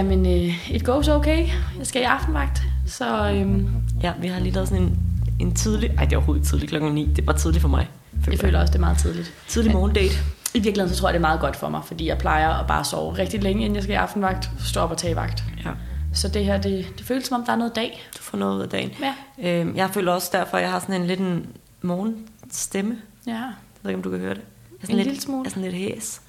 Jamen, øh, it goes okay. Jeg skal i aftenvagt, så øhm, Ja, vi har lige lavet sådan en, en tidlig... Ej, det er overhovedet tidligt klokken 9. Det bare tidligt for mig. jeg føler også, det er meget tidligt. Tidlig morgendate. I virkeligheden så tror jeg, det er meget godt for mig, fordi jeg plejer at bare sove rigtig længe, inden jeg skal i aftenvagt, stå op og tage vagt. Ja. Så det her, det, det føles som om, der er noget dag. Du får noget ud af dagen. Ja. Øhm, jeg føler også derfor, at jeg har sådan en lidt en morgenstemme. Ja, Jeg ved ikke, om du kan høre det. Jeg er sådan En lidt, lille smule. Jeg er sådan lidt hæs.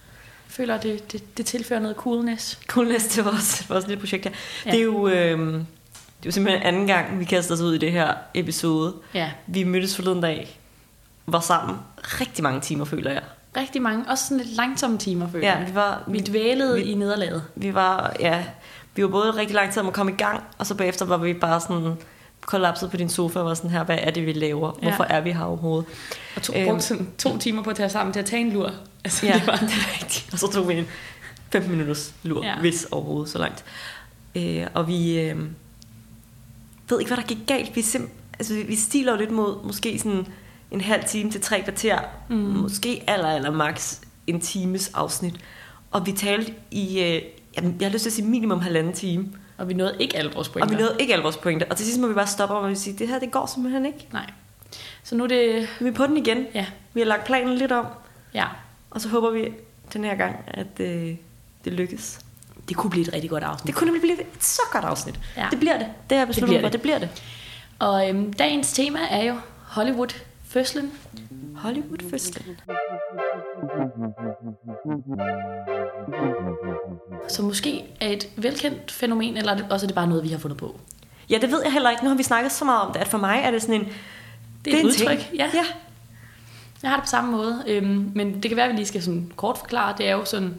Føler, det, det, det tilfører noget coolness. Coolness til vores, vores lille projekt her. Ja. Det er jo... Øhm, det er jo simpelthen anden gang, vi kaster os ud i det her episode. Ja, Vi mødtes forleden dag, var sammen rigtig mange timer, føler jeg. rigtig mange. Også sådan lidt langsomme timer, føler Ja, jeg. vi var, Vi dvælede vi- i nederlaget. Vi var, ja, vi var både rigtig lang tid om at komme i gang, og så bagefter var vi bare sådan kollapset på din sofa og var sådan her, hvad er det, vi laver? Ja. Hvorfor er vi her overhovedet? Og to, Øhm. brugte sådan to timer på at tage sammen til at tage en lur. Altså, Ja, det var, det er rigtigt. Og så tog vi en 15 minutters lur, Ja. hvis overhovedet så langt. Øh, og vi øh, ved ikke, hvad der gik galt. Vi, sim- altså, vi- vi stiler lidt mod måske sådan en halv time til tre kvarter. Mm. Måske aller, aller max en times afsnit. Og vi talte i, øh, jamen, jeg har lyst til at sige minimum halvanden time. Og vi nåede ikke alle vores Og pointer. vi nåede ikke alle vores pointer. Og til sidst må vi bare stoppe og sige, det her, det går simpelthen ikke. Nej. Så nu er det... Vi er på den igen. Ja, Vi har lagt planen lidt om. ja. Og så håber vi den her gang, at øh, det lykkes. Det kunne blive et rigtig godt afsnit. Det kunne nemlig blive et så godt afsnit. Ja. Det bliver det. Det jeg besluttet for. det. Det bliver det. Og øhm, dagens tema er jo Hollywood fødslen. Hollywood fødsel. Som måske er et velkendt fænomen, eller er det, også er det bare noget, vi har fundet på. Ja, det ved jeg heller ikke. Nu har vi snakket så meget om det, at for mig er det sådan en... Det er et en udtryk, ting. ja. ja. Jeg har det på samme måde, øhm, men det kan være, at vi lige skal sådan kort forklare. Det er jo sådan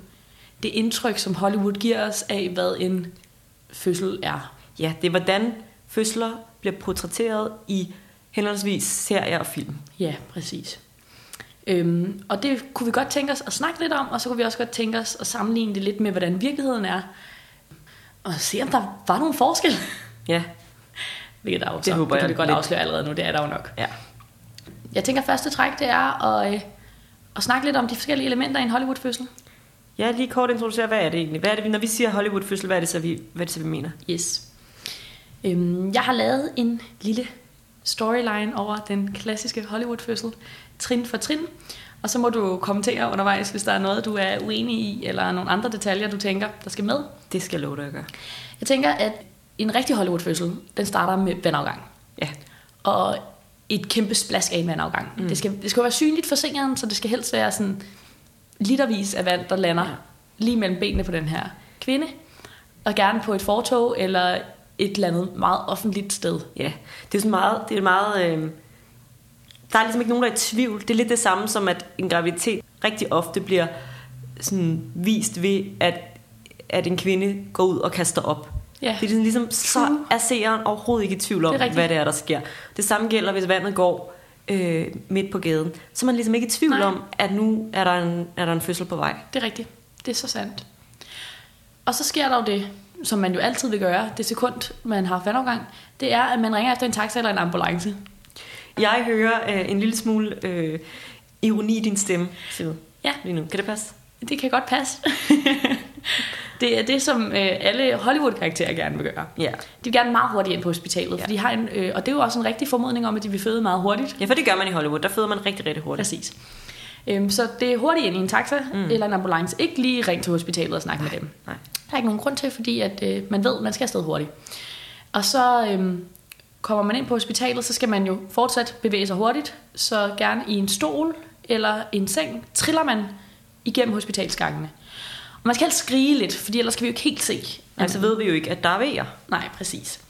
det indtryk, som Hollywood giver os af, hvad en fødsel er. Ja, det er hvordan fødsler bliver portrætteret i henholdsvis serier og film. Ja, præcis. Øhm, og det kunne vi godt tænke os at snakke lidt om, og så kunne vi også godt tænke os at sammenligne det lidt med, hvordan virkeligheden er. Og se, om der var nogen forskel. Ja, Hvilket der er jo Det så, håber det kan vi godt lidt. afsløre allerede nu, det er der jo nok. ja. Jeg tænker, første træk, det er at, øh, at snakke lidt om de forskellige elementer i en Hollywood-fødsel. Ja, lige kort introducere, hvad er det egentlig? Hvad er det, når vi siger Hollywood fødsel, hvad er det så, vi, hvad er det så, vi mener? Yes. Øhm, jeg har lavet en lille storyline over den klassiske Hollywood-fødsel, trin for trin. Og så må du kommentere undervejs, hvis der er noget, du er uenig i, eller nogle andre detaljer, du tænker, der skal med. Det skal jeg love dig at gøre. Jeg tænker, at en rigtig Hollywood-fødsel, den starter med vandafgang. Ja, Og et kæmpe splask af en vandafgang. Mm. Det, skal, det skal være synligt for seeren, så det skal helst være sådan litervis af vand, der lander Ja. lige mellem benene på den her kvinde. Og gerne på et fortog eller et eller andet meget offentligt sted. Ja, det er sådan meget, det er meget, øh, der er ligesom ikke nogen, der er i tvivl. Det er lidt det samme som, at en graviditet rigtig ofte bliver sådan vist ved, at, at en kvinde går ud og kaster op. Ja. Det er sådan ligesom, så er seeren overhovedet ikke i tvivl om, Det hvad det er, der sker. Det samme gælder, hvis vandet går øh, midt på gaden. Så er man ligesom ikke i tvivl Nej. om, at nu er der, en, er der en fødsel på vej. Det er rigtigt. Det er så sandt. Og så sker der jo det, som man jo altid vil gøre, det sekund, man har vandafgang, det er, at man ringer efter en taxa eller en ambulance. Jeg hører øh, en lille smule øh, ironi i din stemme, Siv, Ja, lige nu. Kan det passe? det kan godt passe. det er det, som øh, alle Hollywood-karakterer gerne vil gøre. Ja. De vil gerne meget hurtigt ind på hospitalet, Ja. for de har en, øh, og det er jo også en rigtig formodning om, at de vil føde meget hurtigt. ja, for det gør man i Hollywood. Der føder man rigtig, rigtig hurtigt. Præcis. Øhm, så det er hurtigt ind i en taxa mm. eller en ambulance. Ikke lige ring til hospitalet og snakke med dem. Nej. Der er ikke nogen grund til, fordi at, øh, man ved, at man skal afsted hurtigt. Og så øhm, kommer man ind på hospitalet, så skal man jo fortsat bevæge sig hurtigt. Så gerne i en stol eller en seng triller man igennem hospitalsgangene. Og man skal helst skrige lidt, fordi ellers kan vi jo ikke helt se. Altså ved vi jo ikke, at der er vejer. Nej, præcis.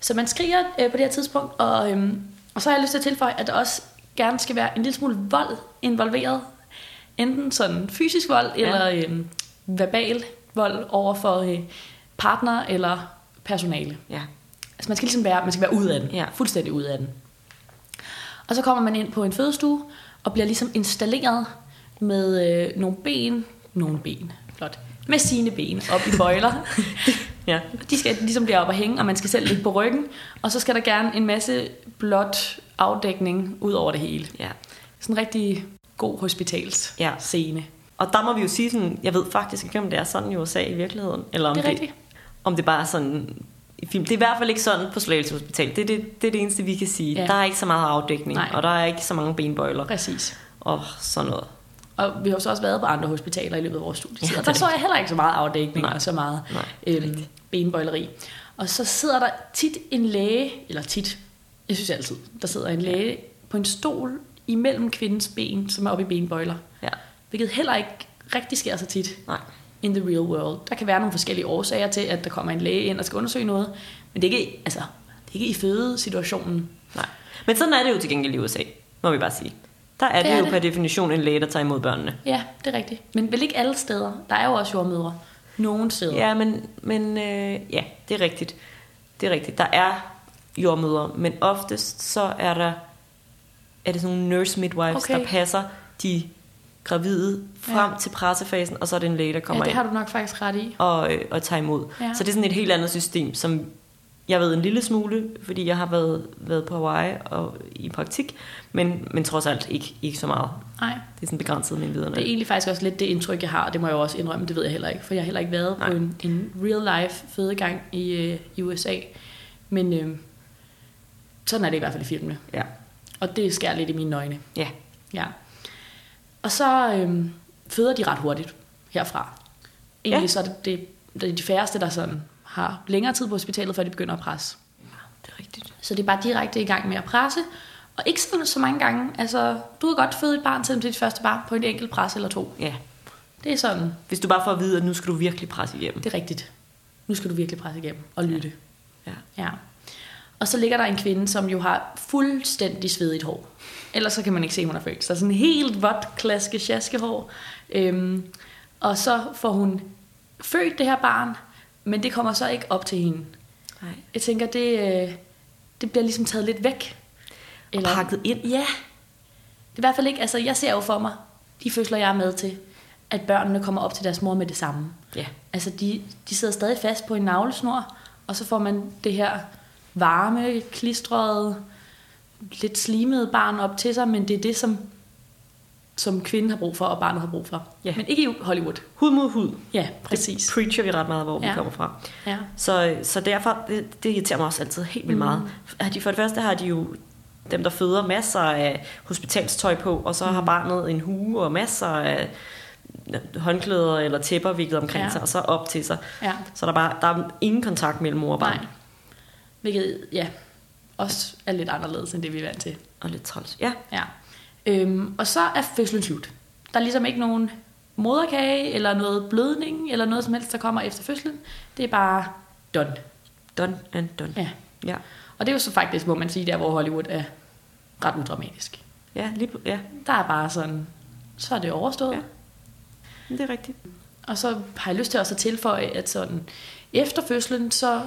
Så man skriger øh, på det her tidspunkt, og, øhm, og så har jeg lyst til at tilføje, at der også gerne skal være en lille smule vold involveret. Enten sådan fysisk vold, ja. eller øhm, verbal vold over for øh, partner eller personale. Ja. Altså man skal ligesom være, man skal være ud af den. Ja. Fuldstændig ud af den. Og så kommer man ind på en fødestue, og bliver ligesom installeret med øh, nogle ben, nogle ben, flot, med sine ben op i bøjler. Ja. De skal ligesom blive op og hænge, og man skal selv ligge på ryggen. Og så skal der gerne en masse blåt afdækning ud over det hele. ja. Sådan en rigtig god hospitalsscene. Ja. scene. Og der må vi jo sige sådan, jeg ved faktisk ikke, om det er sådan i USA i virkeligheden. Eller om Det er rigtigt. om det bare er sådan i film. Det er i hvert fald ikke sådan på Slagelse Hospital. Det er det, det, er det eneste, vi kan sige. Ja. Der er ikke så meget afdækning, Nej. og der er ikke så mange benbøjler Præcis. og sådan noget. Og vi har så også været på andre hospitaler i løbet af vores studietid. Ja, det og der så jeg heller ikke så meget afdækning Nej. og så meget Nej, det øhm, benbøjleri. Og så sidder der tit en læge, eller tit, jeg synes altid, der sidder en læge på en stol imellem kvindens ben, som er oppe i benbøjler. Hvilket heller ikke rigtig sker så tit Nej. in the real world. Der kan være nogle forskellige årsager til, at der kommer en læge ind og skal undersøge noget. Men det er ikke, altså, det er ikke i fødesituationen. Nej. Men sådan er det jo til gengæld i USA, må vi bare sige. Der er Det det, er jo det. per definition en læge, der tager imod børnene. Ja, det er rigtigt. Men vel ikke alle steder. Der er jo også jordmødre. Nogle steder. Ja, men, men øh, ja, det er rigtigt. Det er rigtigt. Der er jordmødre, men oftest så er der er det sådan nogle nurse midwives, okay. der passer de gravide frem Ja. ja. til pressefasen, og så er det en læge, der ja, kommer det ind har du nok faktisk ret i. og, øh, og tager imod. Ja. Ja. Så det er sådan et helt andet system, som jeg ved en lille smule, fordi jeg har været, været på Hawaii og i praktik, men, men trods alt ikke, ikke så meget. Nej. Det er sådan begrænset min viden. Det er egentlig faktisk også lidt det indtryk, jeg har, og det må jeg jo også indrømme, det ved jeg heller ikke, for jeg har heller ikke været Nej. på en, en real-life fødegang i, øh, i USA. Men øh, sådan er det i hvert fald i filmene. Ja. Og det skærer lidt i mine øjne. ja. Ja. Og så øh, føder de ret hurtigt herfra. Egentlig Ja. så er det, det, det er de færreste, der sådan har længere tid på hospitalet, før de begynder at presse. Det er rigtigt. Så det er bare direkte i gang med at presse. Og ikke sådan så mange gange. Altså, du kan godt føde et barn, selvom det er dit første barn, på en enkelt pres eller to. Ja. Det er sådan, Hvis du bare får at vide, at nu skal du virkelig presse igennem. det er rigtigt. Nu skal du virkelig presse igennem og lytte. Ja. Ja. Og så ligger der en kvinde, som jo har fuldstændig svedigt hår. Ellers så kan man ikke se, at hun er født. Så sådan helt vådt, klaske, sjaske hår. Øhm, og så får hun født det her barn, men det kommer så ikke op til hende. Nej. Jeg tænker, det, øh, det bliver ligesom taget lidt væk. Eller... pakket ind. Ja. Det er i hvert fald ikke, altså jeg ser jo for mig, de fødsler jeg er med til, at børnene kommer op til deres mor med det samme. Ja. Altså de, de sidder stadig fast på en navlesnor, og så får man det her varme, klistrede, lidt slimede barn op til sig, men det er det, som, som kvinden har brug for, og barnet har brug for. Ja. Men ikke i Hollywood. Hud mod hud. Ja, præcis. Det preacher vi ret meget, hvor ja. Vi kommer fra. Ja. Så, så derfor, det, det irriterer mig også altid helt vildt meget. Har de, for det første har de jo dem, der føder masser af hospitalstøj på, og så mm. har barnet en hue og masser af håndklæder eller tæpper viklet omkring Ja. sig, og så op til sig. ja. Så der er, bare, der er ingen kontakt mellem mor og barn. Nej. Hvilket, ja, også er lidt anderledes, end det vi er vant til. Og lidt træls. Ja, Ja. Øhm, og så er fødslen slut. Der er ligesom ikke nogen moderkage, eller noget blødning, eller noget som helst, der kommer efter fødslen. Det er bare done. done and done. Ja. Ja, Og det er jo så faktisk, må man sige, der hvor Hollywood er ret udramatisk. ja, lige, på- ja. Der er bare sådan, så er det overstået. Ja. Det er rigtigt. Og så har jeg lyst til også at tilføje, at sådan, efter fødslen, så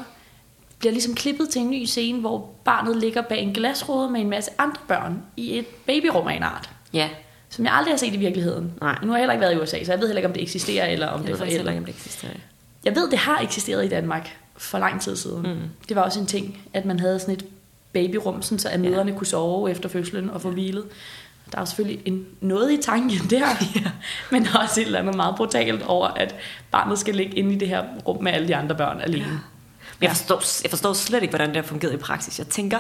bliver ligesom klippet til en ny scene, hvor barnet ligger bag en glasrude med en masse andre børn i et babyrum af en art. Ja, Som jeg aldrig har set i virkeligheden. Nej. Nu har jeg heller ikke været i USA, så jeg ved heller ikke, om det eksisterer, eller om jeg det er forældre. ikke, om det eksisterer. Jeg ved, det har eksisteret i Danmark for lang tid siden. Mm. Det var også en ting, at man havde sådan et babyrum, sådan så at mødrene kunne sove efter fødslen og få hvilet. Der er selvfølgelig en, noget i tanken der, ja. men også et eller andet meget brutalt over, at barnet skal ligge inde i det her rum med alle de andre børn alene. Men jeg forstår, jeg forstår slet ikke, hvordan det har fungeret i praksis. Jeg tænker,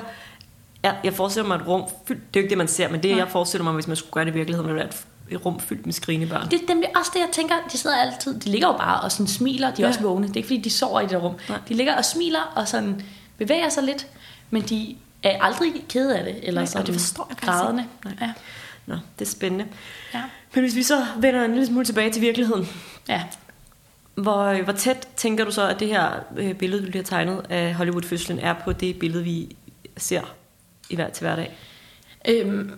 jeg, jeg forestiller mig et rum fyldt, det er jo ikke det, man ser, men det Nej. jeg forestiller mig, hvis man skulle gøre det i virkeligheden, ville være et, et rum fyldt med skrigende børn. Det er nemlig også det, jeg tænker. De sidder altid, de ligger jo bare og sådan smiler. De er Ja. ja. også vågne. Det er ikke, fordi de sover i det rum. Nej. De ligger og smiler og sådan bevæger sig lidt, men de er aldrig kede af det. Eller Nej, og sådan det forstår jeg grædende. ikke. Ja. Nå, det er spændende. Ja. Men hvis vi så vender en lille smule tilbage til virkeligheden, ja. Hvor, hvor tæt tænker du så, at det her øh, billede, du lige har tegnet af Hollywood-fødslen, er på det billede, vi ser i hver til hverdag? Øhm,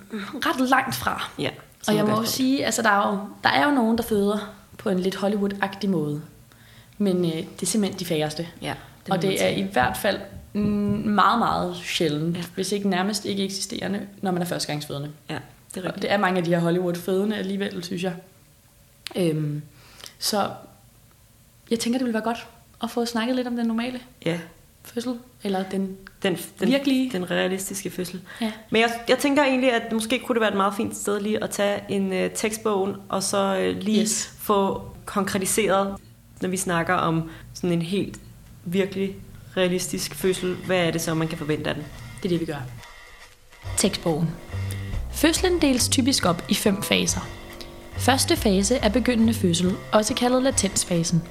ret langt fra. Ja. Og jeg må jo sige, altså der er jo, der er jo nogen, der føder på en lidt Hollywood-agtig måde. Men øh, det er simpelthen de færreste. Ja, Det og det er i hvert fald meget, meget sjældent, Ja. hvis ikke nærmest ikke eksisterende, når man er førstegangsfødende. Ja, det er Og rigtigt. det er mange af de her Hollywood-fødende alligevel, synes jeg. Øhm, så jeg tænker, det ville være godt at få snakket lidt om den normale Ja, fødsel, eller den den, den, Virkelige. den realistiske fødsel. Ja. Men jeg, jeg tænker egentlig, at måske kunne det være et meget fint sted lige at tage en øh, tekstbogen, og så øh, lige Yes. få konkretiseret, når vi snakker om sådan en helt virkelig realistisk fødsel, hvad er det så, man kan forvente af den? Det er det, vi gør. Tekstbogen. Fødslen deles typisk op i fem faser. Første fase er begyndende fødsel, også kaldet latensfasen.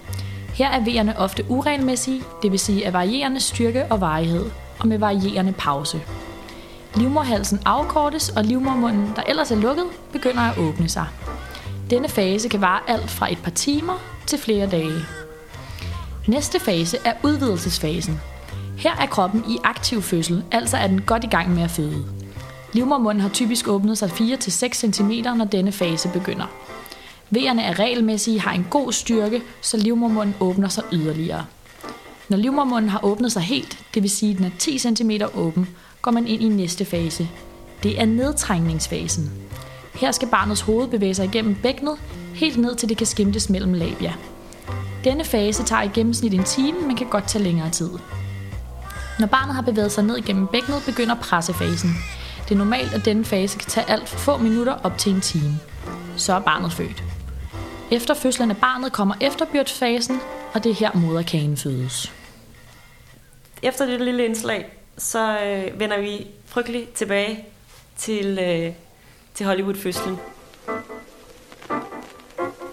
Her er vejerne ofte uregelmæssige, det vil sige af varierende styrke og varighed, og med varierende pause. Livmorhalsen afkortes, og livmormunden, der ellers er lukket, begynder at åbne sig. Denne fase kan vare alt fra et par timer til flere dage. Næste fase er udvidelsesfasen. Her er kroppen i aktiv fødsel, altså er den godt i gang med at føde. Livmormunden har typisk åbnet sig 4-6 cm, når denne fase begynder. Vejerne er regelmæssige, har en god styrke, så livmormunden åbner sig yderligere. Når livmormunden har åbnet sig helt, det vil sige, at den er 10 cm åben, går man ind i næste fase. Det er nedtrængningsfasen. Her skal barnets hoved bevæge sig igennem bækkenet, helt ned til det kan skimtes mellem labia. Denne fase tager i gennemsnit en time, men kan godt tage længere tid. Når barnet har bevæget sig ned igennem bækkenet, begynder pressefasen. Det er normalt, at denne fase kan tage alt for få minutter op til en time. Så er barnet født. Efter fødslen af barnet kommer efterbyrdsfasen, og det er her moderkagen fødes. Efter det lille indslag, så øh, vender vi frygteligt tilbage til, øh, til Hollywood-fødslen.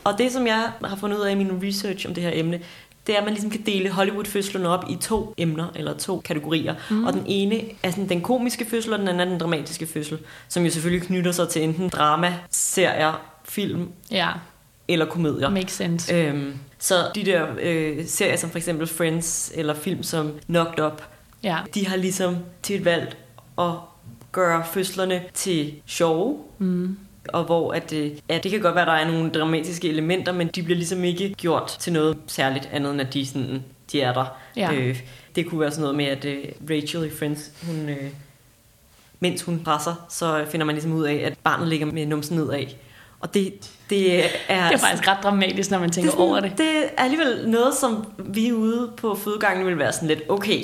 Og det, som jeg har fundet ud af i min research om det her emne, det er, at man ligesom kan dele Hollywood-fødslen op i to emner, eller to kategorier. Mm. Og den ene er sådan den komiske fødsel, og den anden er den dramatiske fødsel, som jo selvfølgelig knytter sig til enten drama, serier, film Ja, eller komedier. makes sense. Øhm, så de der øh, serier som for eksempel Friends, eller film som Knocked Up, Ja, de har ligesom til et valg at gøre fødslerne til sjove, mm. og hvor at, øh, ja, det kan godt være, at der er nogle dramatiske elementer, men de bliver ligesom ikke gjort til noget særligt andet, end at de, sådan, de er der. Ja. Øh, det kunne være sådan noget med, at øh, Rachel i Friends, hun, øh, mens hun presser, så finder man ligesom ud af, at barnet ligger med numsen nedad. Og det, det er... Det er faktisk ret dramatisk, når man tænker det sådan, over det. det er alligevel noget, som vi ude på fødegangen vil være sådan lidt, okay,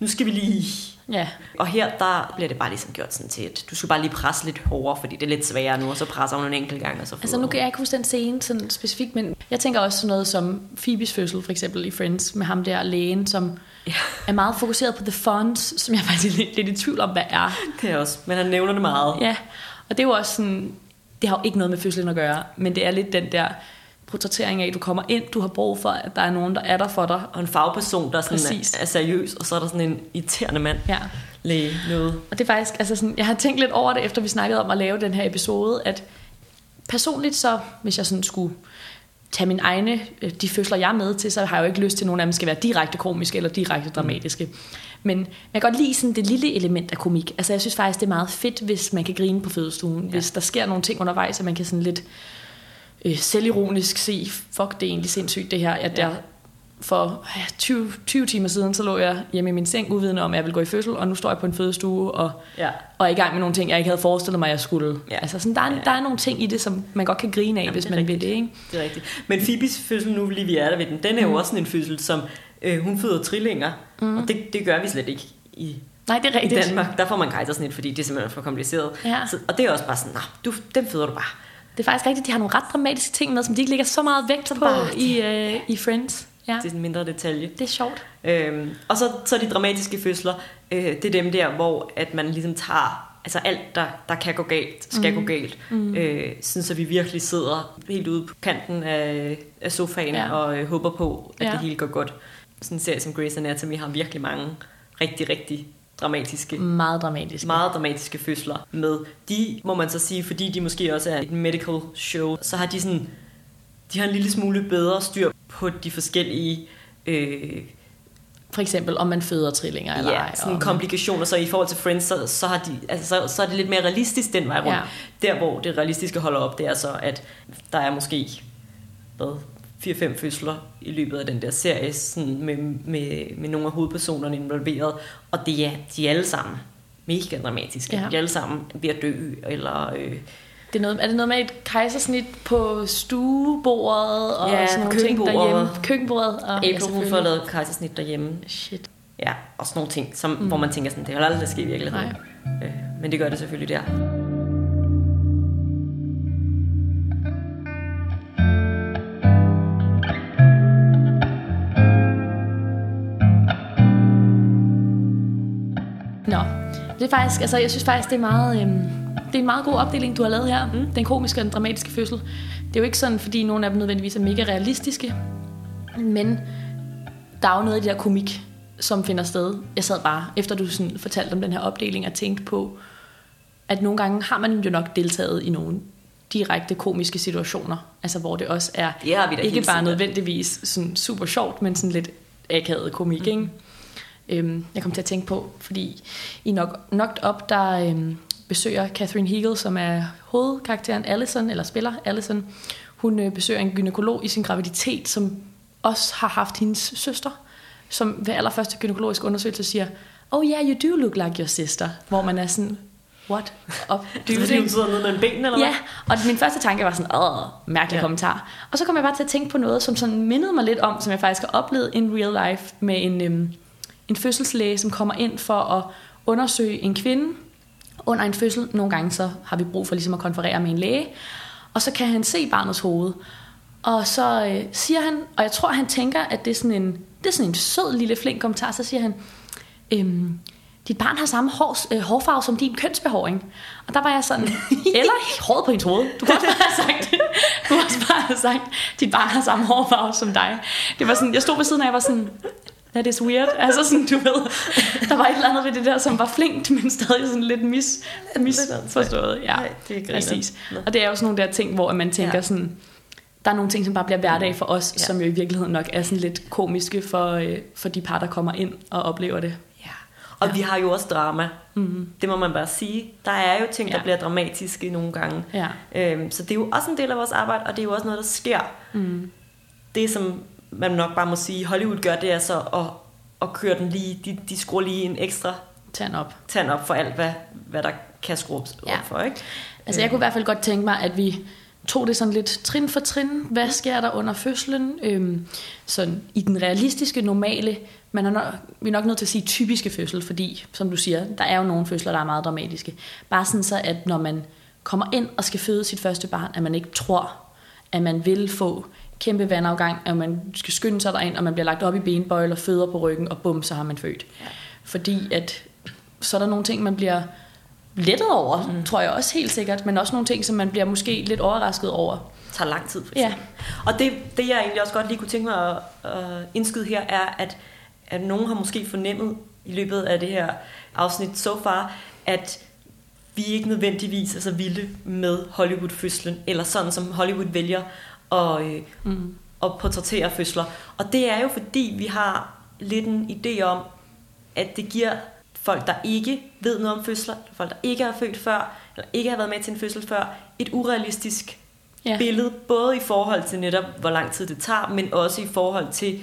nu skal vi lige... Ja, Og her, der bliver det bare ligesom gjort sådan til, at du skal bare lige presse lidt hårdere, fordi det er lidt sværere nu, og så presser hun en enkelt gang, og så altså nu kan jeg ikke huske den scene sådan specifikt, men jeg tænker også sådan noget som Phoebes fødsel, for eksempel i Friends, med ham der lægen, som Ja. er meget fokuseret på the funds, som jeg faktisk er lidt, lidt i tvivl om, hvad er. Det er også, men han nævner det meget. Ja, og det er jo også sådan, det har jo ikke noget med fødslen at gøre, men det er lidt den der portrættering af, at du kommer ind, du har brug for, at der er nogen, der er der for dig. Og en fagperson, der sådan Præcis. er, er seriøs, og så er der sådan en irriterende mand, Ja. læge noget. Og det er faktisk, altså sådan, jeg har tænkt lidt over det, efter vi snakkede om at lave den her episode, at personligt så, hvis jeg sådan skulle tage mine egne, øh, de fødsler jeg er med til, så har jeg jo ikke lyst til, at nogen af dem skal være direkte komiske eller direkte dramatiske. Men jeg kan godt lide sådan det lille element af komik. Altså jeg synes faktisk, det er meget fedt, hvis man kan grine på fødestuen. Ja. Hvis der sker nogle ting undervejs, at man kan sådan lidt øh, selvironisk se, fuck, det er egentlig sindssygt det her, at Ja. jeg for ja, 20, 20 timer siden, så lå jeg hjemme i min seng, uvidende om, at jeg ville gå i fødsel, og nu står jeg på en fødestue, og, Ja. og er i gang med nogle ting, jeg ikke havde forestillet mig, at jeg skulle. Ja. Altså sådan, der, er, Ja. der er nogle ting i det, som man godt kan grine af, Jamen, hvis man vil rigtigt. det, ikke? Det er rigtigt. Men Phoebes fødsel, nu lige vi er der ved den, den er jo Mm. også sådan en fødsel, som øh, hun føder trillinger, mm. og det, det gør vi slet ikke i, Nej, det er i rigtigt. Danmark. Der får man kejsersnit, fordi det er simpelthen for kompliceret. Ja. Så, og det er også bare sådan, nah, du, den føder du bare. Det er faktisk rigtigt, de har nogle ret dramatiske ting med, som de ikke lægger så meget vægt på bare i, øh, i Friends. Ja, Det er sådan en mindre detalje. det er sjovt. Øhm, og så, så de dramatiske fødsler, øh, det er dem der, hvor at man ligesom tager altså alt, der, der kan gå galt, skal mm. gå galt. Mm. Øh, sådan så vi virkelig sidder helt ude på kanten af, af sofaen Ja. og øh, håber på, at Ja. det hele går godt. Sådan en serie som Grey's Anatomy har virkelig mange rigtig, rigtig dramatiske. Meget dramatisk. meget dramatiske fødsler med. De, må man så sige, fordi de måske også er et medical show, så har de sådan, de har en lille smule bedre styr på de forskellige øh, For eksempel, om man føder trillinger eller ja, ej. sådan og- komplikationer. Så i forhold til Friends, så, så, har de, altså, så, så er det lidt mere realistisk den vej rundt. Ja. Der, hvor det realistiske holder op, det er så, at der er måske hvad, 4-5 fødsler i løbet af den der serie, sådan med, med, med nogle af hovedpersonerne involveret. Og det er, de er alle sammen mega dramatiske. Ja. Ja. De er alle sammen ved at dø, eller øh, Det er, noget, er det noget med et kejsersnit på stuebordet og Ja, sådan nogle ting derhjemme? Køkkenbordet. Og, April, hun selvfølgelig. får lavet kejsersnit derhjemme. Shit. Ja, og sådan nogle ting, som, mm. hvor man tænker sådan, det har aldrig til at ske i virkeligheden. Øh, men det gør det selvfølgelig der. Nå, det er faktisk, altså jeg synes faktisk, det er meget, øhm, det er en meget god opdeling, du har lavet her. Mm. Den komiske og den dramatiske fødsel. Det er jo ikke sådan, fordi nogle af dem nødvendigvis er mega realistiske, men der er jo noget af det der komik, som finder sted. Jeg sad bare, efter du sådan fortalte om den her opdeling, og tænkte på, at nogle gange har man jo nok deltaget i nogle direkte komiske situationer, altså hvor det også er Det har vi da ikke bare nødvendigvis sådan super sjovt, men sådan lidt akavet komik, mm. ikke? Øhm, jeg kom til at tænke på, fordi i Knock, Knocked Up, der øhm, besøger Catherine Hegel, som er hovedkarakteren Allison, eller spiller Allison. Hun øh, besøger en gynekolog i sin graviditet, som også har haft hendes søster, som ved allerførste gynækologisk undersøgelse siger, oh yeah, you do look like your sister, hvor man er sådan, what? Op, Det er hun sidder nede med en ben, eller Ja, og min første tanke var sådan, åh, mærkelig ja. kommentar. Og så kom jeg bare til at tænke på noget, som sådan mindede mig lidt om, som jeg faktisk har oplevet in real life, med en, øhm, en fødselslæge, som kommer ind for at undersøge en kvinde under en fødsel. Nogle gange så har vi brug for ligesom at konferere med en læge, og så kan han se barnets hoved. Og så øh, siger han, og jeg tror, han tænker, at det er sådan en, det er sådan en sød, lille, flink kommentar, så siger han, øhm, dit barn har samme hår, øh, hårfarve som din kønsbehåring. Og der var jeg sådan, eller håret på hendes hoved. Du kunne også bare have sagt, du kunne også bare have sagt, dit barn har samme hårfarve som dig. Det var sådan, jeg stod ved siden af, og jeg var sådan, that is weird. Altså sådan, du ved, der var et eller andet ved det der, som var flinkt, men stadig sådan lidt mis, misforstået. Ja, Nej, det er præcis. Og det er jo sådan nogle der ting, hvor man tænker Ja. sådan, der er nogle ting, som bare bliver hverdag for os, ja. som jo i virkeligheden nok er sådan lidt komiske for, øh, for de par, der kommer ind og oplever det. Ja. Og ja. vi har jo også drama. Mm-hmm. Det må man bare sige. Der er jo ting, der Ja. bliver dramatiske nogle gange. Ja. Øhm, så det er jo også en del af vores arbejde, og det er jo også noget, der sker. Mm. Det, som man nok bare må sige, Hollywood gør, det er så at, at køre den lige, de, de skruer lige en ekstra Tag op. tand op for alt, hvad, hvad der kan skrues op Ja. for, ikke? Altså jeg kunne i hvert fald godt tænke mig, at vi tog det sådan lidt trin for trin. Hvad sker der under fødslen? Øhm, sådan i den realistiske, normale, man er nok, vi er nok nødt til at sige typiske fødsel, fordi som du siger, der er jo nogle fødsler, der er meget dramatiske. Bare sådan så, at når man kommer ind og skal føde sit første barn, at man ikke tror, at man vil få kæmpe vandafgang, at man skal skynde sig derind, og man bliver lagt op i benbøjle og føder på ryggen, og bum, så har man født. Ja. Fordi at så er der nogle ting, man bliver lettet over, mm. tror jeg også helt sikkert, men også nogle ting, som man bliver måske lidt overrasket over. tager lang tid. For Ja. eksempel. Og det, det, jeg egentlig også godt lige kunne tænke mig at, at indskyde her, er, at, at nogen har måske fornemmet i løbet af det her afsnit so far, at vi ikke nødvendigvis er så vilde med Hollywood-fødslen, eller sådan som Hollywood vælger at, øh, mm. at portrættere fødsler. Og det er jo fordi, vi har lidt en idé om, at det giver folk, der ikke ved noget om fødsler, folk, der ikke har født før, eller ikke har været med til en fødsel før, et urealistisk ja. billede, både i forhold til netop, hvor lang tid det tager, men også i forhold til,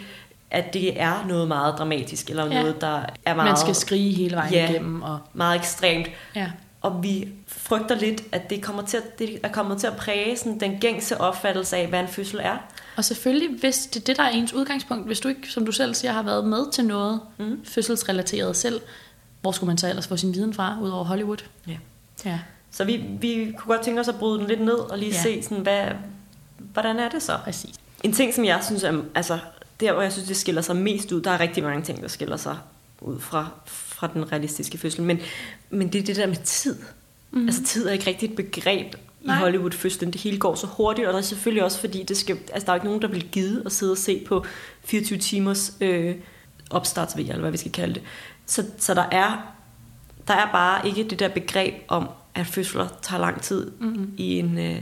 at det er noget meget dramatisk, eller Ja. noget, der er meget, Man skal skrige hele vejen Ja. igennem. Og, meget ekstremt. ja. Og vi frygter lidt, at det kommer til at, det er kommet til at præge sådan, den gængse opfattelse af, hvad en fødsel er. og selvfølgelig, hvis det er det, der er ens udgangspunkt, hvis du ikke, som du selv siger, har været med til noget mm. fødselsrelateret selv, hvor skulle man så ellers få sin viden fra, ud over Hollywood? Ja. Ja. Så vi, vi kunne godt tænke os at bryde den lidt ned, og lige ja. se, sådan, hvad, hvordan er det så? Præcis. En ting, som jeg synes er, altså, der hvor jeg synes, det skiller sig mest ud, der er rigtig mange ting, der skiller sig ud fra, fra den realistiske fødsel, men, men det er det der med tid. Mm. Altså tid er ikke rigtig et begreb i. Hollywood-fødslen. Det hele går så hurtigt, og der er selvfølgelig også fordi, det skal, altså, der er ikke nogen, der vil gide at sidde og se på 24 timers øh, opstarts eller hvad vi skal kalde det. Så, så der, er, der er bare ikke det der begreb om, at fødsler tager lang tid mm-hmm. i en øh,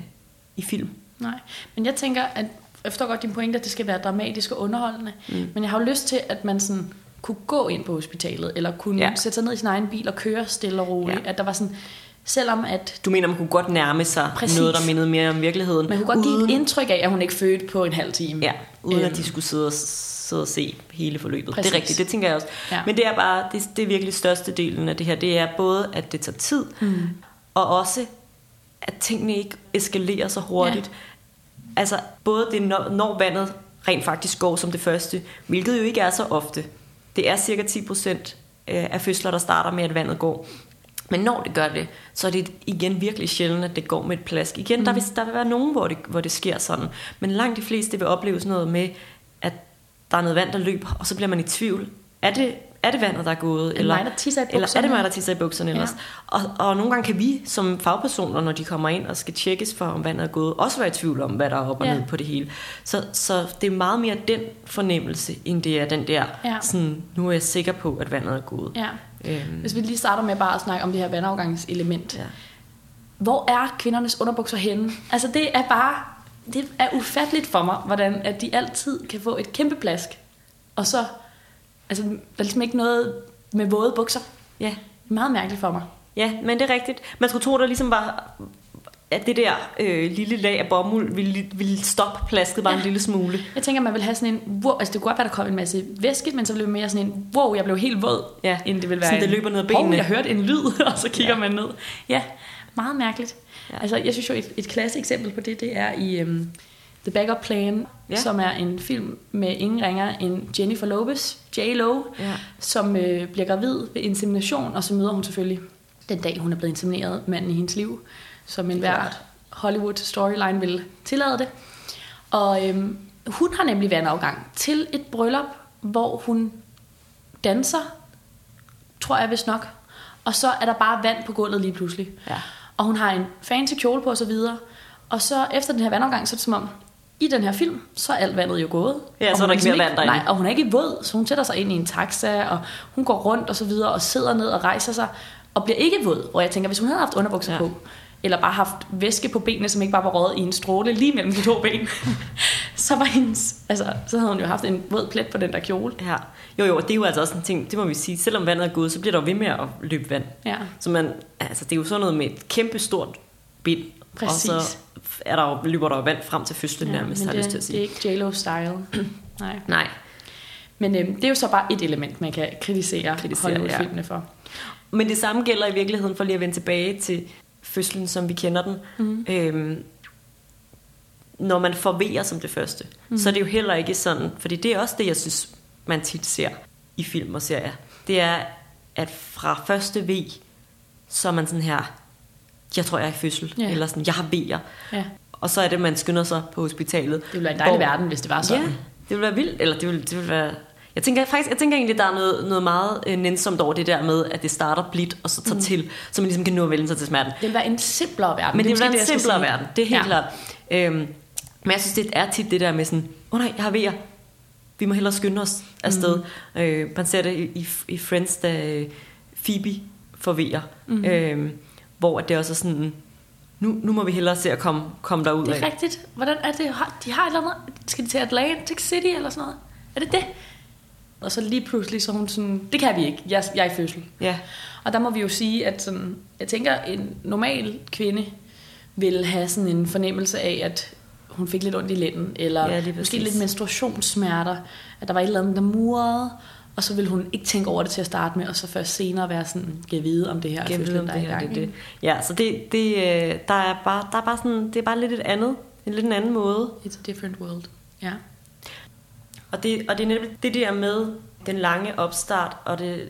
i film. Nej, men jeg tænker, at jeg forstår godt din pointe, at det skal være dramatisk og underholdende, mm. men jeg har jo lyst til, at man sådan kunne gå ind på hospitalet, eller kunne ja. Sætte sig ned i sin egen bil og køre stille og roligt. Ja. At der var sådan, selvom at Du mener, man kunne godt nærme sig Præcis. Noget, der mindede mere om virkeligheden. man kunne godt give uden, et indtryk af, at hun ikke fødte på en halv time. Ja, uden Øhm. at de skulle sidde og, sidde og se hele forløbet. Præcis. Det er rigtigt, det tænker jeg også. Ja. Men det er bare, det, det er virkelig største delen af det her. Det er både, at det tager tid, mm. og også, at tingene ikke eskalerer så hurtigt. Ja. Altså, både det, når, når vandet rent faktisk går som det første, hvilket jo ikke er så ofte. Det er cirka 10% øh, af fødsler, der starter med, at vandet går. Men når det gør det, så er det igen virkelig sjældent, at det går med et plask. Igen, mm. der, vil, der vil være nogen, hvor det, hvor det sker sådan. Men langt de fleste vil opleve sådan noget med, at der er noget vand, der løber, og så bliver man i tvivl. Er det, er det vandet, der er gået? Eller, mig, der tisser i eller er det mig, der tisser i bukserne ja. ellers? Og, og nogle gange kan vi som fagpersoner, når de kommer ind og skal tjekkes for, om vandet er gået, også være i tvivl om, hvad der er op og ja. ned på det hele. Så, så det er meget mere den fornemmelse, end det er den der, ja. sådan, nu er jeg sikker på, at vandet er gået. Ja. Øhm. Hvis vi lige starter med bare at snakke om det her vandafgangselement. Ja. Hvor er kvindernes underbukser henne? Altså det er bare, det er ufatteligt for mig, hvordan at de altid kan få et kæmpe plask, og så Altså, der er ligesom ikke noget med våde bukser. Ja. Det er meget mærkeligt for mig. Ja, men det er rigtigt. Man skulle tro, der ligesom var at det der øh, lille lag af bomuld ville, ville stoppe plasket bare ja. en lille smule. Jeg tænker, man vil have sådan en, wow, altså det kunne godt være, der kom en masse væske, men så blev det mere sådan en, wow, jeg blev helt våd, ja. inden det ville være sådan, en, det løber ned ad benene. Oh, jeg hørte en lyd, og så kigger ja. man ned. Ja, meget mærkeligt. Ja. Altså, jeg synes jo, et, et klasse eksempel på det, det er i um, The Backup Plan, ja. som er en film med ingen ringer end Jennifer Lopez, J-Lo, ja. som øh, bliver gravid ved insemination, og så møder hun selvfølgelig den dag, hun er blevet insemineret, manden i hendes liv, som en hver Hollywood storyline vil tillade det. Og øhm, hun har nemlig vandafgang til et bryllup, hvor hun danser, tror jeg vist nok, og så er der bare vand på gulvet lige pludselig. Ja. Og hun har en fancy kjole på og så videre. Og så efter den her vandafgang, så er det som om, i den her film, så er alt vandet jo gået. Ja, og så er der ikke mere vand derinde. Nej, og hun er ikke våd, så hun sætter sig ind i en taxa, og hun går rundt og så videre, og sidder ned og rejser sig, og bliver ikke våd. Og jeg tænker, hvis hun havde haft underbukser ja. på, eller bare haft væske på benene, som ikke bare var røget i en stråle lige mellem de to ben, så var hendes, altså, så havde hun jo haft en våd plet på den der kjole. Ja. Jo, jo, det er jo altså også en ting, det må vi sige, selvom vandet er gået, så bliver der jo ved med at løbe vand. Ja. Så man, altså, det er jo sådan noget med et kæmpe stort bind, Præcis. og så er der jo, løber der jo vand frem til fødslen ja, nærmest, har det, lyst til at sige. det er ikke J-Lo-style. Nej. Nej. Men øhm, det er jo så bare et element, man kan kritisere, kritisere Hollywood-filmene ja. for. Men det samme gælder i virkeligheden, for lige at vende tilbage til fødslen, som vi kender den. Mm. Øhm, når man forvejer som det første, mm. så er det jo heller ikke sådan, fordi det er også det, jeg synes, man tit ser i film og serier. Det er, at fra første V, så er man sådan her, jeg tror, jeg er i fødsel, ja. eller sådan, jeg har vejer. Ja. Og så er det, man skynder sig på hospitalet. Det ville være en dejlig hvor, verden, hvis det var sådan. Ja, det ville være vildt, eller det ville, det ville være... Jeg tænker faktisk, jeg tænker egentlig, der er noget, noget meget øh, nænsomt over det der med, at det starter blidt, og så tager mm. til, så man ligesom kan nå at vælge sig til smerten. Det vil være en simplere verden. Men det, det vil være en simplere verden, det er helt ja. klart. Øhm, men jeg synes, det er tit det der med sådan, åh oh, nej, jeg har vejer. Vi må hellere skynde os afsted. Mm. Øh, man ser det i, i, i Friends, da øh, Phoebe får vejer. Mm. Øh, hvor det også er sådan, nu, nu må vi hellere se at komme, komme derud Det er af. rigtigt. Hvordan er det? De har et eller andet, skal de til Atlantic City eller sådan noget? Er det det? Og så lige pludselig så hun sådan, det kan vi ikke, jeg, jeg er i fødsel. Ja. Og der må vi jo sige, at sådan, jeg tænker, en normal kvinde vil have sådan en fornemmelse af, at hun fik lidt ondt i lænden, eller ja, måske lidt menstruationssmerter, at der var et eller andet, der murede, og så vil hun ikke tænke over det til at starte med, og så først senere være sådan, kan vide om det her er fødslen, der er i gang. Det, det. Ja, så det, det, øh, der er bare, der er bare sådan, det er bare lidt et andet, en lidt en anden måde. It's a different world, ja. Og det, og det er netop det der med den lange opstart, og det,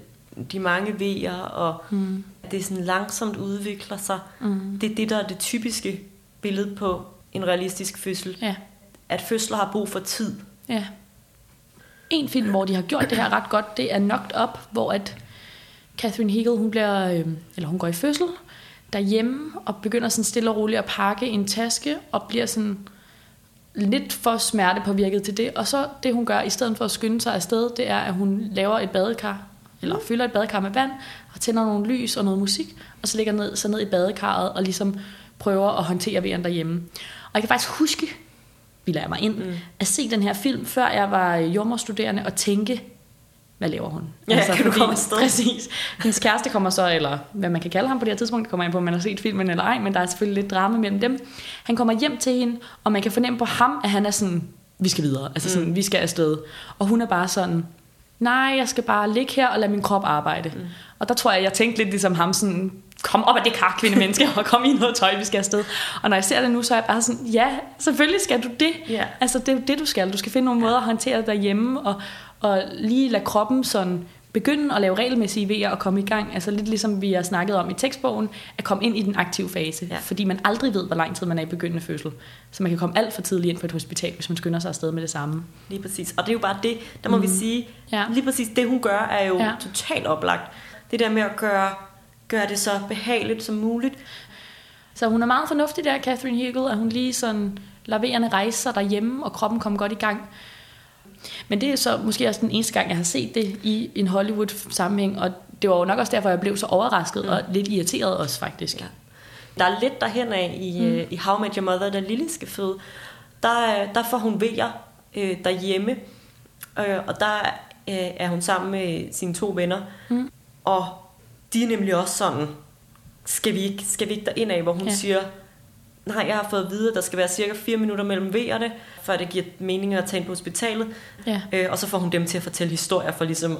de mange vejer, og mm. det sådan langsomt udvikler sig. Mm. Det er det, der er det typiske billede på en realistisk fødsel. Ja. At fødsler har brug for tid. Ja. En film, hvor de har gjort det her ret godt, det er Knocked Up, hvor at Catherine Hegel, hun, bliver, øh, eller hun går i fødsel derhjemme, og begynder sådan stille og roligt at pakke en taske, og bliver sådan lidt for smertepåvirket til det. Og så det, hun gør, i stedet for at skynde sig afsted, det er, at hun laver et badekar, eller fylder et badekar med vand, og tænder nogle lys og noget musik, og så ligger ned, så ned i badekarret, og ligesom prøver at håndtere vejeren derhjemme. Og jeg kan faktisk huske, bilder jeg mig ind, mm. at se den her film, før jeg var jordmorstuderende, og tænke, hvad laver hun? Ja, altså, kan du komme afsted? Præcis. Hendes kæreste kommer så, eller hvad man kan kalde ham på det her tidspunkt, kommer ind på, om man har set filmen eller ej, men der er selvfølgelig lidt drama mellem dem. Han kommer hjem til hende, og man kan fornemme på ham, at han er sådan, vi skal videre, altså sådan, mm. vi skal afsted. Og hun er bare sådan, nej, jeg skal bare ligge her og lade min krop arbejde. Mm. Og der tror jeg, jeg tænkte lidt ligesom ham sådan, kom op af det kar, kvinde menneske, og kom i noget tøj, vi skal afsted. Og når jeg ser det nu, så er jeg bare sådan, ja, selvfølgelig skal du det. Ja. Altså, det er jo det, du skal. Du skal finde nogle måder at håndtere det derhjemme, og, og lige lade kroppen sådan begynde at lave regelmæssige vejer og komme i gang. Altså lidt ligesom vi har snakket om i tekstbogen, at komme ind i den aktive fase. Ja. Fordi man aldrig ved, hvor lang tid man er i begyndende fødsel. Så man kan komme alt for tidligt ind på et hospital, hvis man skynder sig afsted med det samme. Lige præcis. Og det er jo bare det, der må mm. vi sige, Ja. lige præcis det hun gør, er jo ja. totalt oplagt. Det der med at gøre, gøre det så behageligt som muligt. Så hun er meget fornuftig der, Catherine Hegel, at hun lige sådan laverende rejser derhjemme, og kroppen kommer godt i gang. Men det er så måske også den eneste gang, jeg har set det i en Hollywood-sammenhæng, og det var jo nok også derfor, jeg blev så overrasket mm. og lidt irriteret også faktisk. Ja. Der er lidt derhen af i, mm. i How Met Your Mother, da Lily skal føde. Der, øh, der får hun vejer øh, derhjemme, øh, og der øh, er hun sammen med sine to venner. Mm. Og de er nemlig også sådan, skal vi ikke, skal vi ikke derind af, hvor hun Ja. siger, nej, jeg har fået at vide, at der skal være cirka 4 minutter mellem vejerne, før det giver mening at tage ind på hospitalet. Ja. Øh, og så får hun dem til at fortælle historier for ligesom at,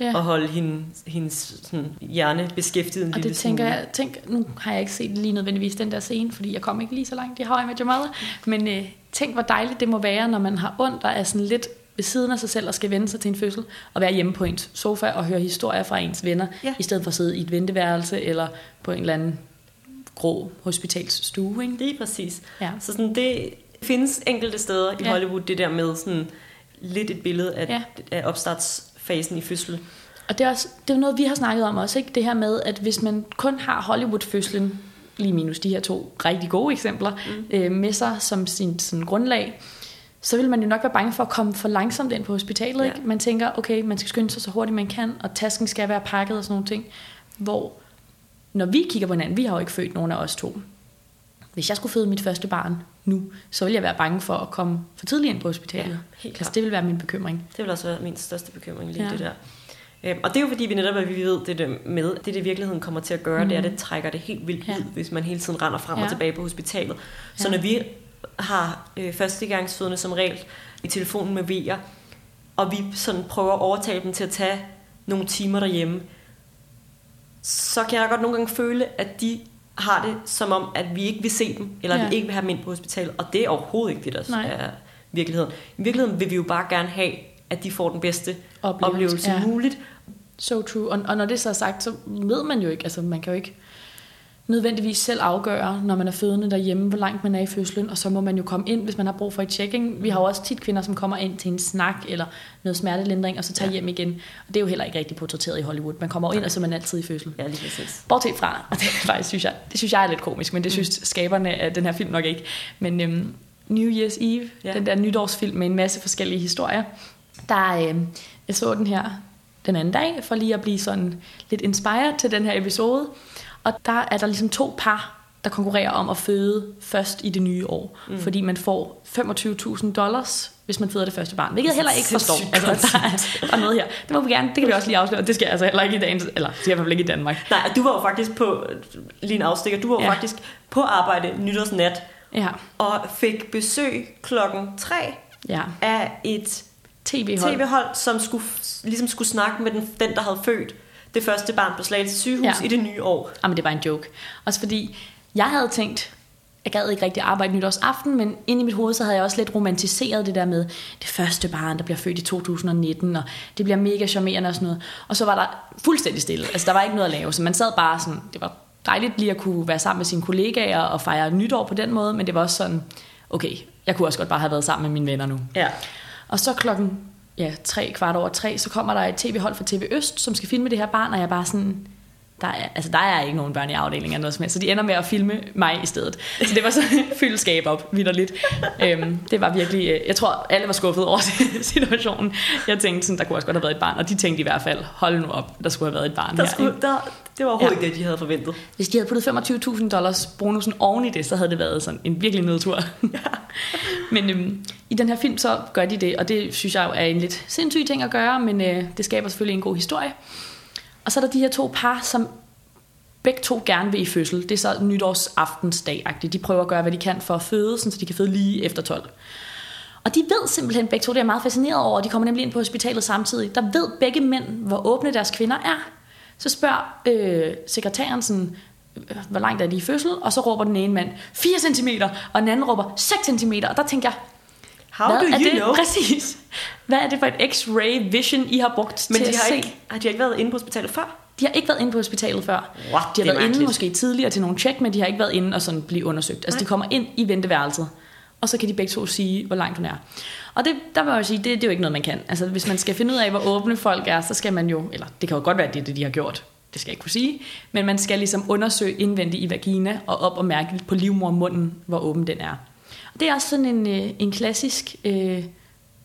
Ja. ja. at holde hende, hendes sådan, hjerne beskæftiget en Og lille det tænker smule. jeg, tænk, nu har jeg ikke set lige nødvendigvis den der scene, fordi jeg kom ikke lige så langt i How I Met Your Mother, men øh, tænk, hvor dejligt det må være, når man har ondt og er sådan lidt ved siden af sig selv og skal vende sig til en fødsel, og være hjemme på ens sofa og høre historier fra ens venner, Ja. i stedet for at sidde i et venteværelse eller på en eller anden grå hospitalsstue. Ikke? Lige præcis. Ja. Så sådan, det findes enkelte steder i Ja. Hollywood, det der med sådan lidt et billede af, Ja. af opstartsfasen i fødsel. Og det er, også, det er noget, vi har snakket om også, ikke? det her med, at hvis man kun har Hollywood-fødslen, lige minus de her to rigtig gode eksempler, mm. øh, med sig som sin sådan, grundlag, så vil man jo nok være bange for at komme for langsomt ind på hospitalet. Ja. Ikke? Man tænker, okay, man skal skynde sig så hurtigt man kan, og tasken skal være pakket og sådan nogle ting. Hvor, når vi kigger på hinanden, vi har jo ikke født nogen af os to. Hvis jeg skulle føde mit første barn nu, så ville jeg være bange for at komme for tidligt ind på hospitalet. Ja, helt altså, det vil være min bekymring. Det vil også være min største bekymring lige Ja. det der. Øhm, og det er jo fordi, vi netop at vi ved det der med, det det i virkeligheden kommer til at gøre, mm. det er, at det trækker det helt vildt ja. ud, hvis man hele tiden render frem Ja. og tilbage på hospitalet. Så Ja. når vi har øh, førstegangsfødende som regel i telefonen med vejer, og vi sådan prøver at overtale dem til at tage nogle timer derhjemme, så kan jeg godt nogle gange føle, at de har det som om, at vi ikke vil se dem, eller Ja. ja. vi ikke vil have dem ind på hospitalet. Og det er overhovedet ikke det, der Nej. er virkeligheden. I virkeligheden vil vi jo bare gerne have, at de får den bedste Oplevelse, oplevelse, ja. muligt. So true. Og, og når det så er sagt, så ved man jo ikke, altså man kan jo ikke nødvendigvis selv afgøre, når man er fødende derhjemme, hvor langt man er i fødslen, og så må man jo komme ind, hvis man har brug for et checking. Vi har jo også tit kvinder, som kommer ind til en snak eller noget smertelindring, og så tager ja. Hjem igen. Og det er jo heller ikke rigtig portrætteret i Hollywood. Man kommer jo ind, og så er man altid i fødsel. Ja, lige præcis. Bortset fra, og det, faktisk, synes jeg, det synes jeg er lidt komisk, men det synes skaberne af den her film nok ikke. Men øhm, New Year's Eve, ja. Den der nytårsfilm med en masse forskellige historier, der øhm, jeg så den her den anden dag, for lige at blive sådan lidt inspired til den her episode. Og der er der ligesom to par, der konkurrerer om at føde først i det nye år. Mm. Fordi man får 25.000 dollars, hvis man føder det første barn. Hvilket jeg heller ikke forstår. Altså, der, er, der er noget her. Det må vi gerne, det kan vi også lige afsløre. Det skal jeg altså heller ikke i dagens, eller det skal jeg i hvert fald ikke i Danmark. Nej, du var jo faktisk på, lige en afstikker, du var jo ja. faktisk på arbejde nytårsnat, Ja, og fik besøg klokken 3 ja. af et TV-hold. tv-hold, som skulle, ligesom skulle snakke med den, den, der havde født det første barn på Slagelse sygehus Ja. i det nye år. Jamen, det var en joke. Også fordi, jeg havde tænkt, jeg gad ikke rigtig arbejde nytårsaften, men inde i mit hoved, så havde jeg også lidt romantiseret det der med det første barn, der bliver født i 2019, og det bliver mega charmerende og sådan noget. Og så var der fuldstændig stille. Altså, der var ikke noget at lave, så man sad bare sådan, det var dejligt lige at kunne være sammen med sine kollegaer og fejre nytår på den måde, men det var også sådan, okay, jeg kunne også godt bare have været sammen med mine venner nu. Ja. Og så klokken ja, tre, kvart over tre, så kommer der et tv-hold fra TV Øst, som skal filme det her barn, og jeg er bare sådan, der er, altså der er ikke nogen børn i afdelingen eller noget som helst, så de ender med at filme mig i stedet. Så det var så fyldskab op, vidderligt. Øhm, det var virkelig, øh, jeg tror alle var skuffet over situationen. Jeg tænkte sådan, der kunne også godt have været et barn, og de tænkte i hvert fald, hold nu op, der skulle have været et barn Der her. skulle, ikke? der, det var overhovedet ja. ikke det, de havde forventet. Hvis de havde puttet 25.000 dollars bonusen oven i det, så havde det været sådan en virkelig nedtur. Ja. men øhm, i den her film, så gør de det, og det synes jeg jo er en lidt sindssyg ting at gøre, men øh, det skaber selvfølgelig en god historie. Og så er der de her to par, som begge to gerne vil i fødsel. Det er så nytårsaftensdag-agtigt. De prøver at gøre, hvad de kan for at føde, så de kan føde lige efter 12. Og de ved simpelthen begge to, det er jeg meget fascineret over, de kommer nemlig ind på hospitalet samtidig. Der ved begge mænd, hvor åbne deres kvinder er. Så spørger øh, sekretæren sådan, øh, hvor langt er de i fødsel, og så råber den ene mand 4 cm, og den anden råber 6 cm, og der tænker jeg, How hvad do er you det know? præcis? Hvad er det for et x-ray vision, I har brugt Men til de at har, se? ikke, har de ikke været inde på hospitalet før? De har ikke været inde på hospitalet før. What? De har været inde mærkeligt. måske tidligere til nogle tjek, men de har ikke været inde og sådan blive undersøgt. Altså Nej. de kommer ind i venteværelset, og så kan de begge to sige, hvor langt hun er. Og det, der må jeg sige, det, det er jo ikke noget, man kan. Altså hvis man skal finde ud af, hvor åbne folk er, så skal man jo, eller det kan jo godt være, at det er det, de har gjort. Det skal jeg ikke kunne sige. Men man skal ligesom undersøge indvendigt i vagina og op og mærke på livmormunden, hvor åben den er. Det er også sådan en, øh, en klassisk øh,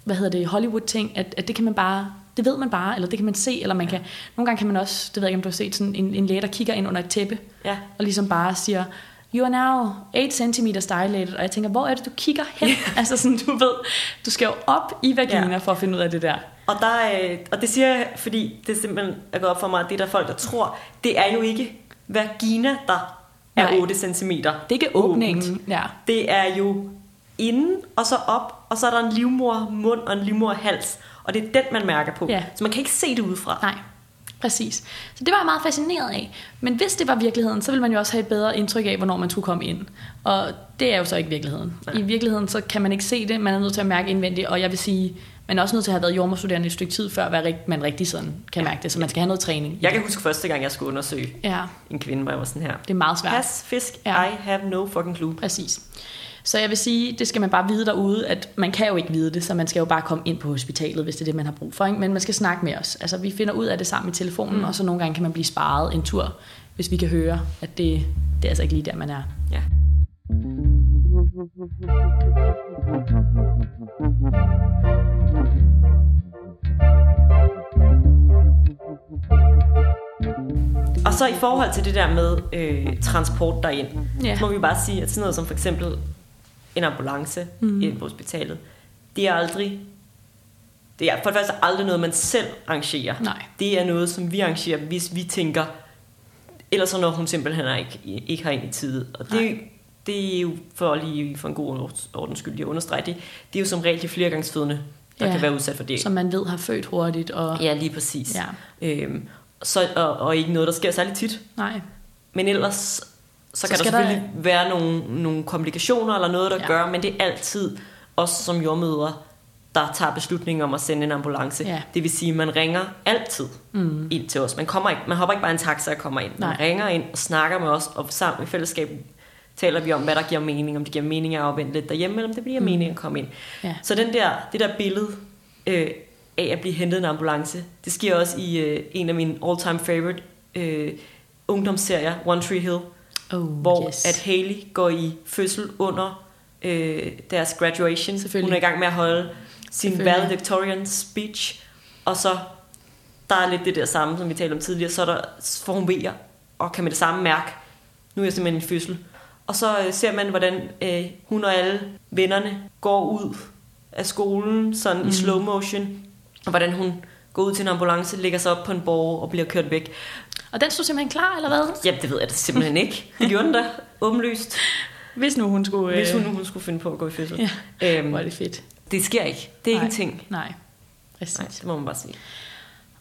hvad hedder det, Hollywood-ting, at, at det kan man bare, det ved man bare, eller det kan man se, eller man kan, nogle gange kan man også, det ved jeg ikke, om du har set, sådan en, en læge, der kigger ind under et tæppe, Ja. og ligesom bare siger, you are now 8 cm dilated, og jeg tænker, hvor er det, du kigger hen? altså sådan, du ved, du skal jo op i vagina Ja. for at finde ud af det der. Og, der, øh, og det siger jeg, fordi det simpelthen er gået op for mig, at det er der folk, der tror, det er jo ikke vagina, der er Nej. 8 cm. Det er ikke åbningen. Ja. Det er jo inden, og så op, og så er der en livmor mund og en livmor hals. Og det er den, man mærker på. Ja. Så man kan ikke se det udefra. Nej, præcis. Så det var jeg meget fascineret af. Men hvis det var virkeligheden, så ville man jo også have et bedre indtryk af, hvornår man skulle komme ind. Og det er jo så ikke virkeligheden. Nej. I virkeligheden, så kan man ikke se det. Man er nødt til at mærke indvendigt. Og jeg vil sige, man er også nødt til at have været jordmorstuderende et stykke tid, før man rigtig sådan kan mærke det. Så man skal have noget træning. Jeg kan huske første gang, jeg skulle undersøge Ja, en kvinde, hvor jeg var sådan her. det er meget svært. Pas, fisk, Ja. I have no fucking clue. Præcis. Så jeg vil sige, det skal man bare vide derude, at man kan jo ikke vide det, så man skal jo bare komme ind på hospitalet, hvis det er det, man har brug for. Ikke? Men man skal snakke med os. Altså, vi finder ud af det sammen i telefonen, mm. og så nogle gange kan man blive sparet en tur, hvis vi kan høre, at det, det er altså ikke lige der, man er. Ja. Og så i forhold til det der med øh, transport derind, Ja. så må vi bare sige, at sådan noget som for eksempel en ambulance mm. ind på hospitalet, det er aldrig, det er for det første aldrig noget, man selv arrangerer. Nej. Det er noget, som vi arrangerer, hvis vi tænker, ellers så når hun simpelthen ikke, ikke har ind i tide. Og det, Nej. det er jo for lige for en god ordens skyld lige at understrege det, det er jo som regel de flergangsfødende, der Ja. kan være udsat for det. Som man ved har født hurtigt. Og, Ja, lige præcis. Ja. Øhm, så, og, og ikke noget, der sker særlig tit. Nej. Men ellers, så, Så kan der skal der- selvfølgelig være nogle, nogle komplikationer eller noget, der Ja. gør, men det er altid os som jordmødre, der tager beslutningen om at sende en ambulance. Ja. Det vil sige, at man ringer altid mm. ind til os. Man, kommer ikke, man hopper ikke bare en taxa og kommer ind. Man Nej. ringer ind og snakker med os, og sammen i fællesskab taler vi om, hvad der giver mening. Om det giver mening at afvente lidt derhjemme, eller om det bliver mm. mening at komme ind. Ja. Så den der, det der billede øh, af at blive hentet en ambulance, det sker også i øh, en af mine all-time favorite øh, ungdomsserier, One Tree Hill, Oh, hvor yes. at Haley går i fødsel under øh, deres graduation. Hun er i gang med at holde sin valedictorian speech, og så der er lidt det der samme, som vi talte om tidligere, så er der, får hun vejer, og kan med det samme mærke, nu er jeg simpelthen i fødsel. Og så øh, ser man, hvordan øh, hun og alle vennerne går ud af skolen, sådan mm. i slow motion, og hvordan hun går ud til en ambulance, lægger sig op på en borg og bliver kørt væk. Og den stod simpelthen klar, eller hvad? Jamen, det ved jeg da simpelthen ikke. Det gjorde den da, åbenlyst. Hvis nu hun skulle... Hvis hun øh, nu hun skulle finde på at gå i fødsel. Ja. Øhm, Hvor er det fedt. det sker ikke. Det er ikke Nej. en ting. Nej, præcis. Nej, det må man bare sige.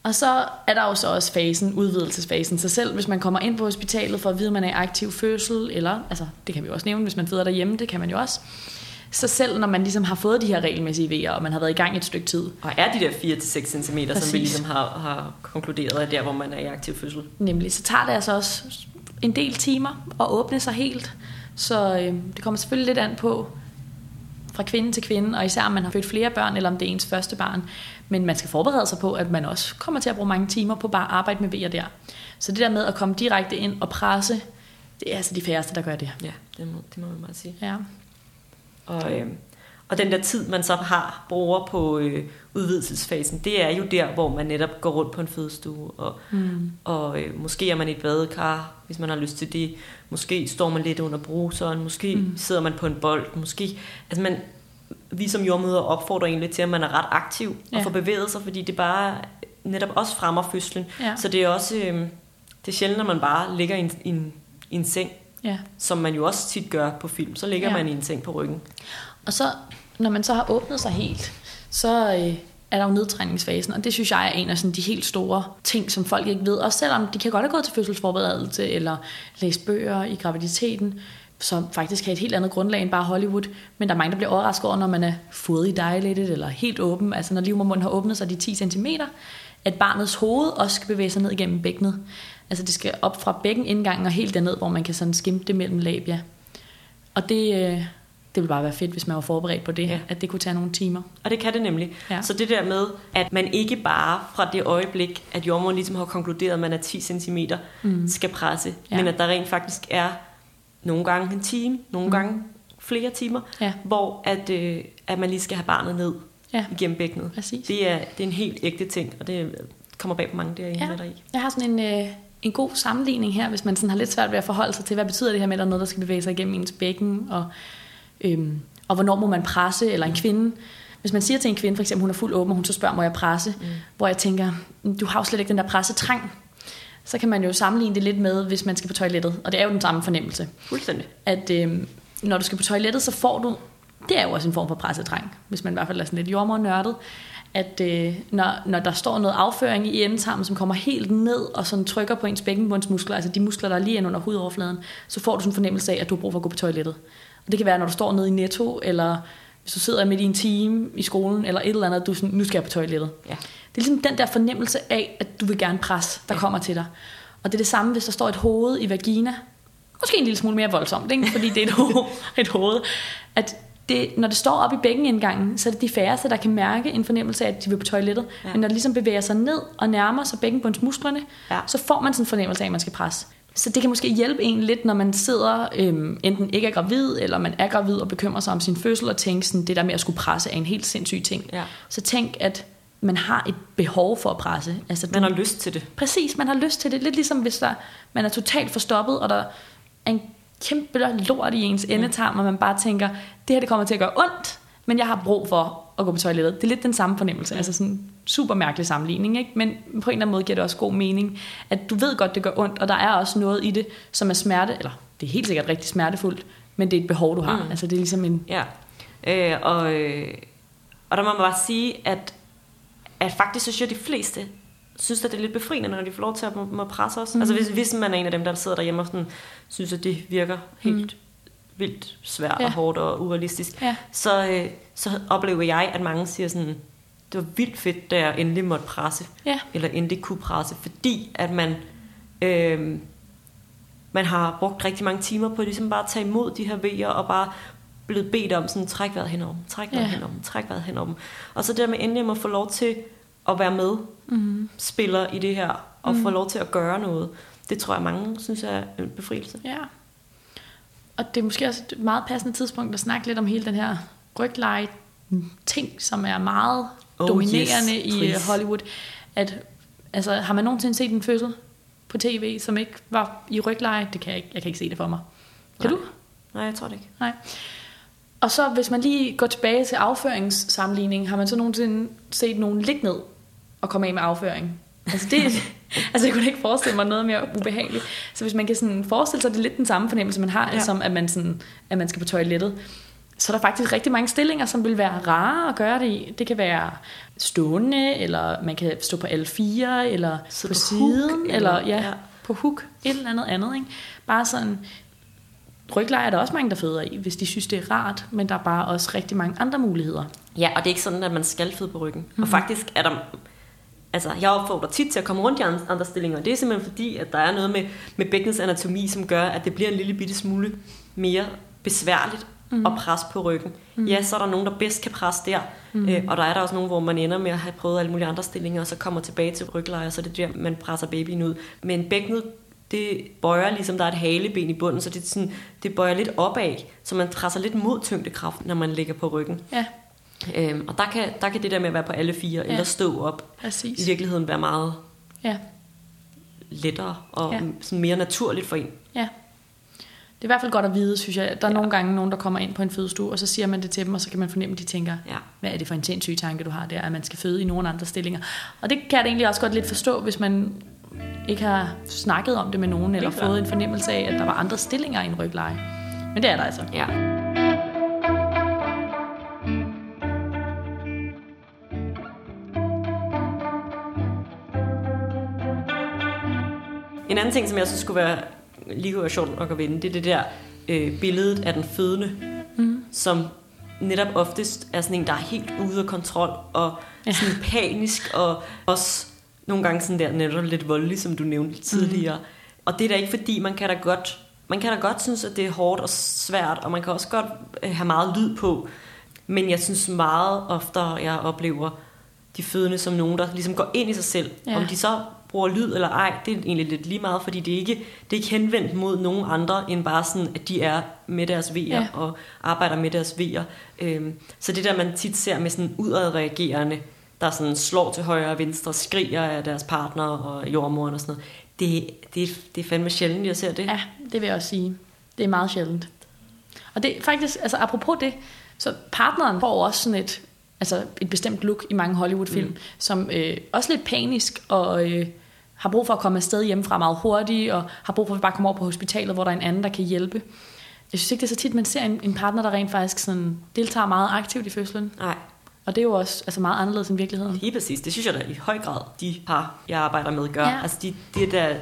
Og så er der jo så også fasen, udvidelsesfasen. Så selv hvis man kommer ind på hospitalet for at vide, at man er i aktiv fødsel, eller, altså det kan vi jo også nævne, hvis man føder derhjemme, det kan man jo også. Så selv når man ligesom har fået de her regelmæssige vejer, og man har været i gang et stykke tid, Og er de der 4-6 cm, som vi ligesom har, har konkluderet, er der, hvor man er i aktiv fødsel? nemlig, så tager det altså også en del timer at åbne sig helt. Så øh, det kommer selvfølgelig lidt an på fra kvinde til kvinde, og især om man har født flere børn, eller om det er ens første barn. Men man skal forberede sig på, at man også kommer til at bruge mange timer på bare at arbejde med vejer der. Så det der med at komme direkte ind og presse, det er altså de færreste, der gør det. Ja, det må, det må man bare sige. Ja. Og, øh, og den der tid, man så har bruger på øh, udvidelsesfasen, det er jo der, hvor man netop går rundt på en fødestue, og, Mm. og øh, måske er man i et badekar, hvis man har lyst til det. Måske står man lidt under bruseren, måske mm. sidder man på en bold, måske... Altså man, vi som jordmøder opfordrer egentlig til, at man er ret aktiv Ja. og får bevæget sig, fordi det bare netop også fremmer fødslen. Ja. Så det er også... Øh, det er sjældent, at man bare ligger i en, i en, i en seng, ja. som man jo også tit gør på film. Så ligger Ja. man i en seng på ryggen. Og så, når man så har åbnet sig helt, så øh, er der jo nedtræningsfasen, og det synes jeg er en af sådan de helt store ting, som folk ikke ved. Også selvom de kan godt have gået til fødselsforberedelse eller læst bøger i graviditeten, som faktisk har et helt andet grundlag end bare Hollywood. Men der er mange, der bliver overrasket over, når man er fully dilated eller helt åben, altså når livmormunden har åbnet sig de 10 cm, at barnets hoved også skal bevæge sig ned igennem bækkenet. Altså det skal op fra bækkenindgangen og helt derned, hvor man kan sådan skimte det mellem labia. Og det, øh, det ville bare være fedt, hvis man var forberedt på det, ja. at det kunne tage nogle timer. Og det kan det nemlig. Ja. Så det der med, at man ikke bare fra det øjeblik, at jordmoren ligesom har konkluderet, at man er 10 cm, mm. skal presse, Ja. ja. men at der rent faktisk er nogle gange en time, nogle mm. gange flere timer, Ja. hvor at, øh, at man lige skal have barnet ned Ja. igennem bækkenet. Præcis. Det er, det er en helt ægte ting, og det kommer bag på mange derinde Ja. der i. Jeg har sådan en, øh, en god sammenligning her, hvis man sådan har lidt svært ved at forholde sig til, hvad betyder det her med, at der er noget, der skal bevæge sig igennem ens bækken, og, øhm, og hvornår må man presse, eller en kvinde. Hvis man siger til en kvinde, for eksempel hun er fuld åben, og hun så spørger, må jeg presse? Mm. Hvor jeg tænker, "Mm, du har jo slet ikke den der pressetrang. Så kan man jo sammenligne det lidt med, hvis man skal på toilettet. Og det er jo den samme fornemmelse. Fuldstændig. At øhm, når du skal på toilettet, så får du, det er jo også en form for pressetrang, hvis man i hvert fald er sådan lidt jordmornørdet, at øh, når, når der står noget afføring i endetarmen, som kommer helt ned og sådan trykker på ens bækkenbundsmuskler, altså de muskler, der er lige inde under hudoverfladen, så får du sådan en fornemmelse af, at du har brug for at gå på toilettet. Og det kan være, når du står nede i Netto, eller hvis du sidder midt i en time i skolen, eller et eller andet, at du sådan, nu skal jeg på toilettet. Ja. Det er ligesom den der fornemmelse af, at du vil gerne presse, der kommer til dig. Og det er det samme, hvis der står et hoved i vagina. Måske en lille smule mere voldsomt, ikke? fordi det er et hoved. Et hoved. At det, når det står op i bækkenindgangen, så er det de færreste, der kan mærke en fornemmelse af, at de vil på toilettet. Ja. Men når det ligesom bevæger sig ned og nærmer sig bækkenbundsmusklerne, Ja. så får man sådan en fornemmelse af, at man skal presse. Så det kan måske hjælpe en lidt, når man sidder øhm, enten ikke er gravid, eller man er gravid og bekymrer sig om sin fødsel, og tænker sådan, det der med at skulle presse er en helt sindssyg ting. Ja. Så tænk, at man har et behov for at presse. Altså, Man har lyst til det. Præcis, man har lyst til det. Lidt ligesom hvis der, man er totalt forstoppet, og der er en kæmpe lort i ens endetarm, og man bare tænker, det her det kommer til at gøre ondt, men jeg har brug for at gå på toilettet. Det er lidt den samme fornemmelse. Altså sådan super mærkelig sammenligning, ikke? men på en eller anden måde giver det også god mening, at du ved godt, det gør ondt, og der er også noget i det, som er smerte, eller det er helt sikkert rigtig smertefuldt, men det er et behov, du har. Mm. Altså det er ligesom en... Ja, øh, og, øh, og der må man bare sige, at, at faktisk synes jeg, at de fleste synes, at det er lidt befriende, når de får lov til at må, må presse os. Mm. Altså hvis, hvis man er en af dem, der sidder derhjemme og sådan, synes, at det virker helt mm. vildt svært Ja. og hårdt og urealistisk, Ja. så, øh, så oplever jeg, at mange siger sådan, det var vildt fedt, da jeg endelig måtte presse, Ja. eller endelig kunne presse, fordi at man, øh, man har brugt rigtig mange timer på ligesom bare at tage imod de her vejer, og bare blevet bedt om sådan, træk vejret henover dem, træk vejret Ja. henover dem, træk vejret henover dem. Og så det der med endelig at må få lov til at være med, Mm. spiller i det her, og mm. få lov til at gøre noget, det tror jeg mange synes er en befrielse. Ja. Og det er måske også et meget passende tidspunkt at snakke lidt om hele den her rygleje ting, som er meget Oh, dominerende yes, i please. øh, Hollywood. At, altså, har man nogensinde set en fødsel på tv, som ikke var i rygleje? Det kan jeg ikke. Jeg kan ikke se det for mig. Kan Nej. du? Nej, jeg tror det ikke. Nej. Og så hvis man lige går tilbage til afføringssammenligning, har man så nogensinde set nogen ligge ned og komme af med afføring? Altså, det, altså jeg kunne ikke forestille mig noget mere ubehageligt. Så hvis man kan sådan forestille sig, det er lidt den samme fornemmelse, man har, ja. Som at man, sådan, at man skal på toilettet, så er der faktisk rigtig mange stillinger, som vil være rare at gøre det i. Det kan være stående, eller man kan stå på L4, eller Sidde på, på siden, hook, eller, eller- ja, ja. på hook, et eller andet andet. Ikke? Bare sådan, rygleje er der også mange, der føder i, hvis de synes, det er rart, men der er bare også rigtig mange andre muligheder. Ja, og det er ikke sådan, at man skal føde på ryggen. Mm-hmm. Og faktisk er der... Altså, jeg opfordrer tit til at komme rundt i andre stillinger. Det er simpelthen fordi, at der er noget med, med bækkenets anatomi, som gør, at det bliver en lille bitte smule mere besværligt mm. at presse på ryggen. Mm. Ja, så er der nogen, der bedst kan presse der. Mm. Øh, og der er der også nogen, hvor man ender med at have prøvet alle mulige andre stillinger, og så kommer tilbage til rygleje, og så er det der, man presser babyen ud. Men bækkenet, det bøjer ligesom, der er et haleben i bunden, så det, sådan, det bøjer lidt opad, så man presser lidt mod tyngdekraft, når man ligger på ryggen. Ja, Øhm, og der kan, der kan det der med at være på alle fire, ja. eller stå op, præcis. i virkeligheden være meget Ja, lettere og Ja. sådan mere naturligt for en. ja. Det er i hvert fald godt at vide, synes jeg. Der er ja. Nogle gange nogen, der kommer ind på en fødestue, og så siger man det til dem, og så kan man fornemme, at de tænker, Ja. hvad er det for en sindssyg tanke, du har der, at man skal føde i nogle andre stillinger. Og det kan jeg da egentlig også godt lidt forstå, hvis man ikke har snakket om det med nogen, eller fået en fornemmelse af, at der var andre stillinger i en rygleje. Men det er der altså. Ja. En anden ting, som jeg synes skulle være lige kunne være sjovt at vinde, det er det der øh, billedet af den fødende, mm. som netop oftest er sådan en, der er helt ude af kontrol, og ja. sådan panisk, og også nogle gange sådan der netop lidt voldelig, som du nævnte tidligere. Mm. Og det er da ikke fordi, man kan da godt, man kan da godt synes, at det er hårdt og svært, og man kan også godt øh, have meget lyd på. Men jeg synes meget ofte, jeg oplever de fødende som nogen, der ligesom går ind i sig selv. Ja. Om de så bruger lyd eller ej, det er egentlig lidt lige meget, fordi det er ikke, det er ikke henvendt mod nogen andre, end bare sådan, at de er med deres vejer ja. og arbejder med deres vejer. Øhm, så det der, man tit ser med sådan udadreagerende, der sådan slår til højre og venstre, skriger af deres partner og jordmoren og sådan noget, det, det, det er fandme sjældent, jeg ser det. Ja, det vil jeg også sige. Det er meget sjældent. Og det faktisk, altså apropos det, så partneren får også sådan et, altså et bestemt look i mange Hollywood-film, mm. som øh, også lidt panisk og øh, har brug for at komme afsted hjemmefra meget hurtigt, og har brug for at bare komme over på hospitalet, hvor der er en anden, der kan hjælpe. Jeg synes ikke, det er så tit, man ser en, en partner, der rent faktisk sådan, deltager meget aktivt i fødslen. Nej. Og det er jo også altså meget anderledes end virkeligheden. Lige præcis. Det synes jeg da i høj grad, de par, jeg arbejder med, gør. Ja. Altså, de, det, er da,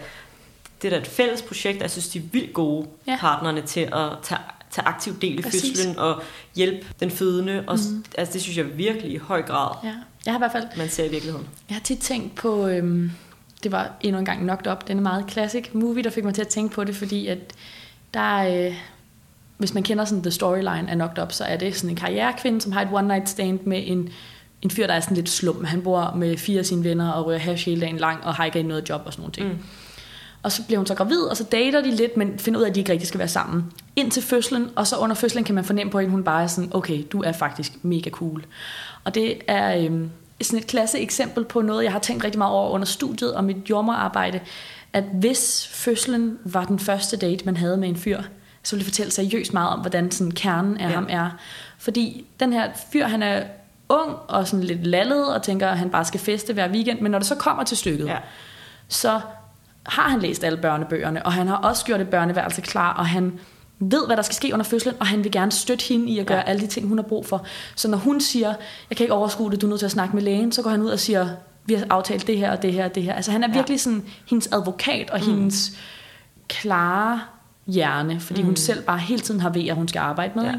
det er da et fælles projekt. Jeg synes, de er vildt gode ja. partnerne til at tage, tage aktiv del i fødslen og hjælpe den fødende. Og, mm. altså, det synes jeg virkelig i høj grad, ja. jeg har i hvert fald, man ser i virkeligheden. Jeg har tit tænkt på, øhm, det var endnu en gang Knocked Up, den er meget classic movie, der fik mig til at tænke på det, fordi at der øh, hvis man kender sådan the storyline af Knocked Up, så er det sådan en karrierekvinde, som har et one night stand med en, en fyr, der er sådan lidt slum. Han bor med fire af sine venner og rører hash hele dagen lang og har ikke noget job og sådan nogle ting. Mm. Og så bliver hun så gravid, og så dater de lidt, men finder ud af, at de ikke rigtig skal være sammen. Indtil fødslen, og så under fødslen kan man fornemme på hende, hun bare er sådan, okay, du er faktisk mega cool. Og det er øhm, sådan et klasse eksempel på noget, jeg har tænkt rigtig meget over under studiet og mit jordmorarbejde, at hvis fødslen var den første date, man havde med en fyr, så vil det fortælle seriøst meget om, hvordan sådan kernen af ja. ham er. Fordi den her fyr, han er ung og sådan lidt lallet og tænker, at han bare skal feste hver weekend, men når det så kommer til stykket, ja. så har han læst alle børnebøgerne, og han har også gjort et børneværelse klar, og han ved, hvad der skal ske under fødslen, og han vil gerne støtte hende i at gøre ja. alle de ting, hun har brug for. Så når hun siger, jeg kan ikke overskue det, du er nødt til at snakke med lægen, så går han ud og siger, vi har aftalt det her og det her og det her. Altså han er ja. virkelig sådan hendes advokat og mm. hendes klare hjerne, fordi mm. hun selv bare hele tiden har ved, at hun skal arbejde med. Ja.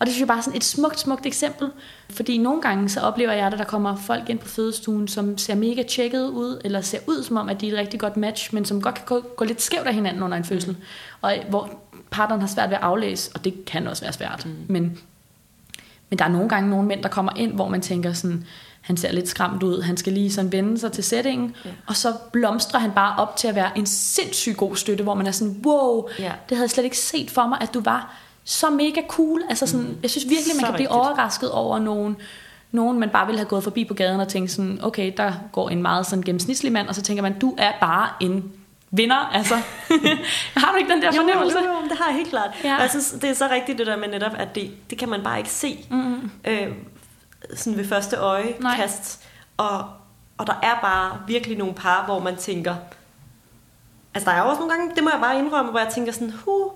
Og det synes jeg bare er sådan et smukt, smukt eksempel. Fordi nogle gange så oplever jeg, at der kommer folk ind på fødestuen, som ser mega tjekket ud, eller ser ud som om, at de er et rigtig godt match, men som godt kan gå, gå lidt skævt af hinanden under en fødsel. Mm. Og hvor partneren har svært ved at aflæse, og det kan også være svært. Mm. Men, men der er nogle gange nogle mænd, der kommer ind, hvor man tænker sådan, han ser lidt skræmt ud, han skal lige sådan vende sig til settingen, ja. og så blomstrer han bare op til at være en sindssygt god støtte, hvor man er sådan, wow, ja. det havde jeg slet ikke set for mig, at du var så mega cool. Altså sådan, mm. Jeg synes virkelig, man så kan blive rigtigt. overrasket over nogen, nogen, man bare ville have gået forbi på gaden og tænkt sådan, okay, der går en meget sådan gennemsnitlig mand, og så tænker man, du er bare en vinder, altså. har du ikke den der fornemmelse? Jo, jo, jo, det har jeg helt klart. Ja. Og jeg synes, det er så rigtigt det der med netop, at det, det kan man bare ikke se. Mm. Øh, sådan ved første øjekast. Og, og der er bare virkelig nogle par, hvor man tænker, altså der er også nogle gange, det må jeg bare indrømme, hvor jeg tænker sådan, huh,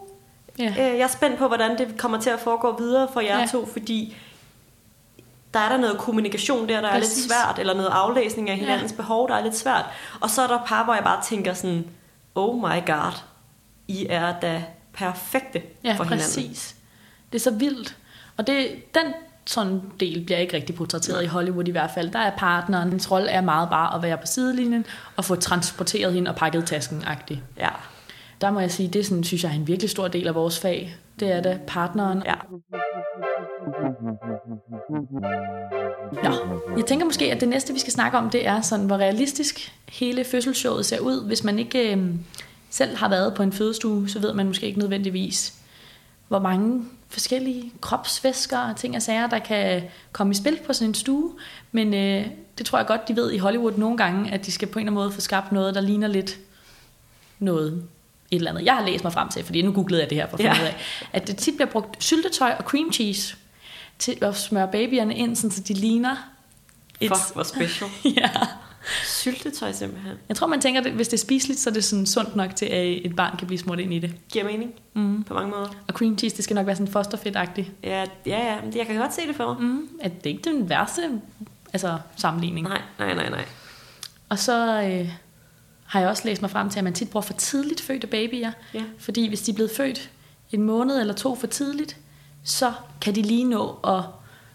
ja. øh, jeg er spændt på, hvordan det kommer til at foregå videre for jer ja. to, fordi der er der noget kommunikation der, der Præcis. er lidt svært, eller noget aflæsning af hinandens ja. behov, der er lidt svært. Og så er der par, hvor jeg bare tænker sådan, oh my god, I er da perfekte ja, for præcis. hinanden. Det er så vildt. Og det, den sådan del bliver ikke rigtig portrætteret i Hollywood i hvert fald. Der er partneren, hans rolle er meget bare at være på sidelinjen og få transporteret hende og pakket tasken-agtigt. Ja. Der må jeg sige, det er sådan, synes jeg er en virkelig stor del af vores fag. Det er det, partneren. Ja. Ja, jeg tænker måske, at det næste, vi skal snakke om, det er sådan, hvor realistisk hele fødselsshowet ser ud. Hvis man ikke øh, selv har været på en fødestue, så ved man måske ikke nødvendigvis, hvor mange forskellige kropsvæsker og ting og sager, der kan komme i spil på sådan en stue. Men øh, det tror jeg godt, de ved i Hollywood nogle gange, at de skal på en eller anden måde få skabt noget, der ligner lidt noget et eller andet. Jeg har læst mig frem til, fordi nu googlede jeg det her for at finde ja. af, at det tit bliver brugt syltetøj og cream cheese til at smøre babyerne ind, så de ligner Fuck, hvor special. ja. Syltetøj simpelthen. Jeg tror, man tænker, at hvis det er spiseligt, så er det sådan sundt nok til, at et barn kan blive smurt ind i det. Giver mening. Mm. På mange måder. Og cream cheese, det skal nok være sådan fosterfedt-agtigt. Ja, ja, ja. Jeg kan godt se det for mig. Mm. At det er ikke den værste altså, sammenligning. Nej, nej, nej, nej. Og så... Øh, har jeg også læst mig frem til, at man tit bruger for tidligt fødte babyer. Ja. Fordi hvis de er blevet født en måned eller to for tidligt, så kan de lige nå at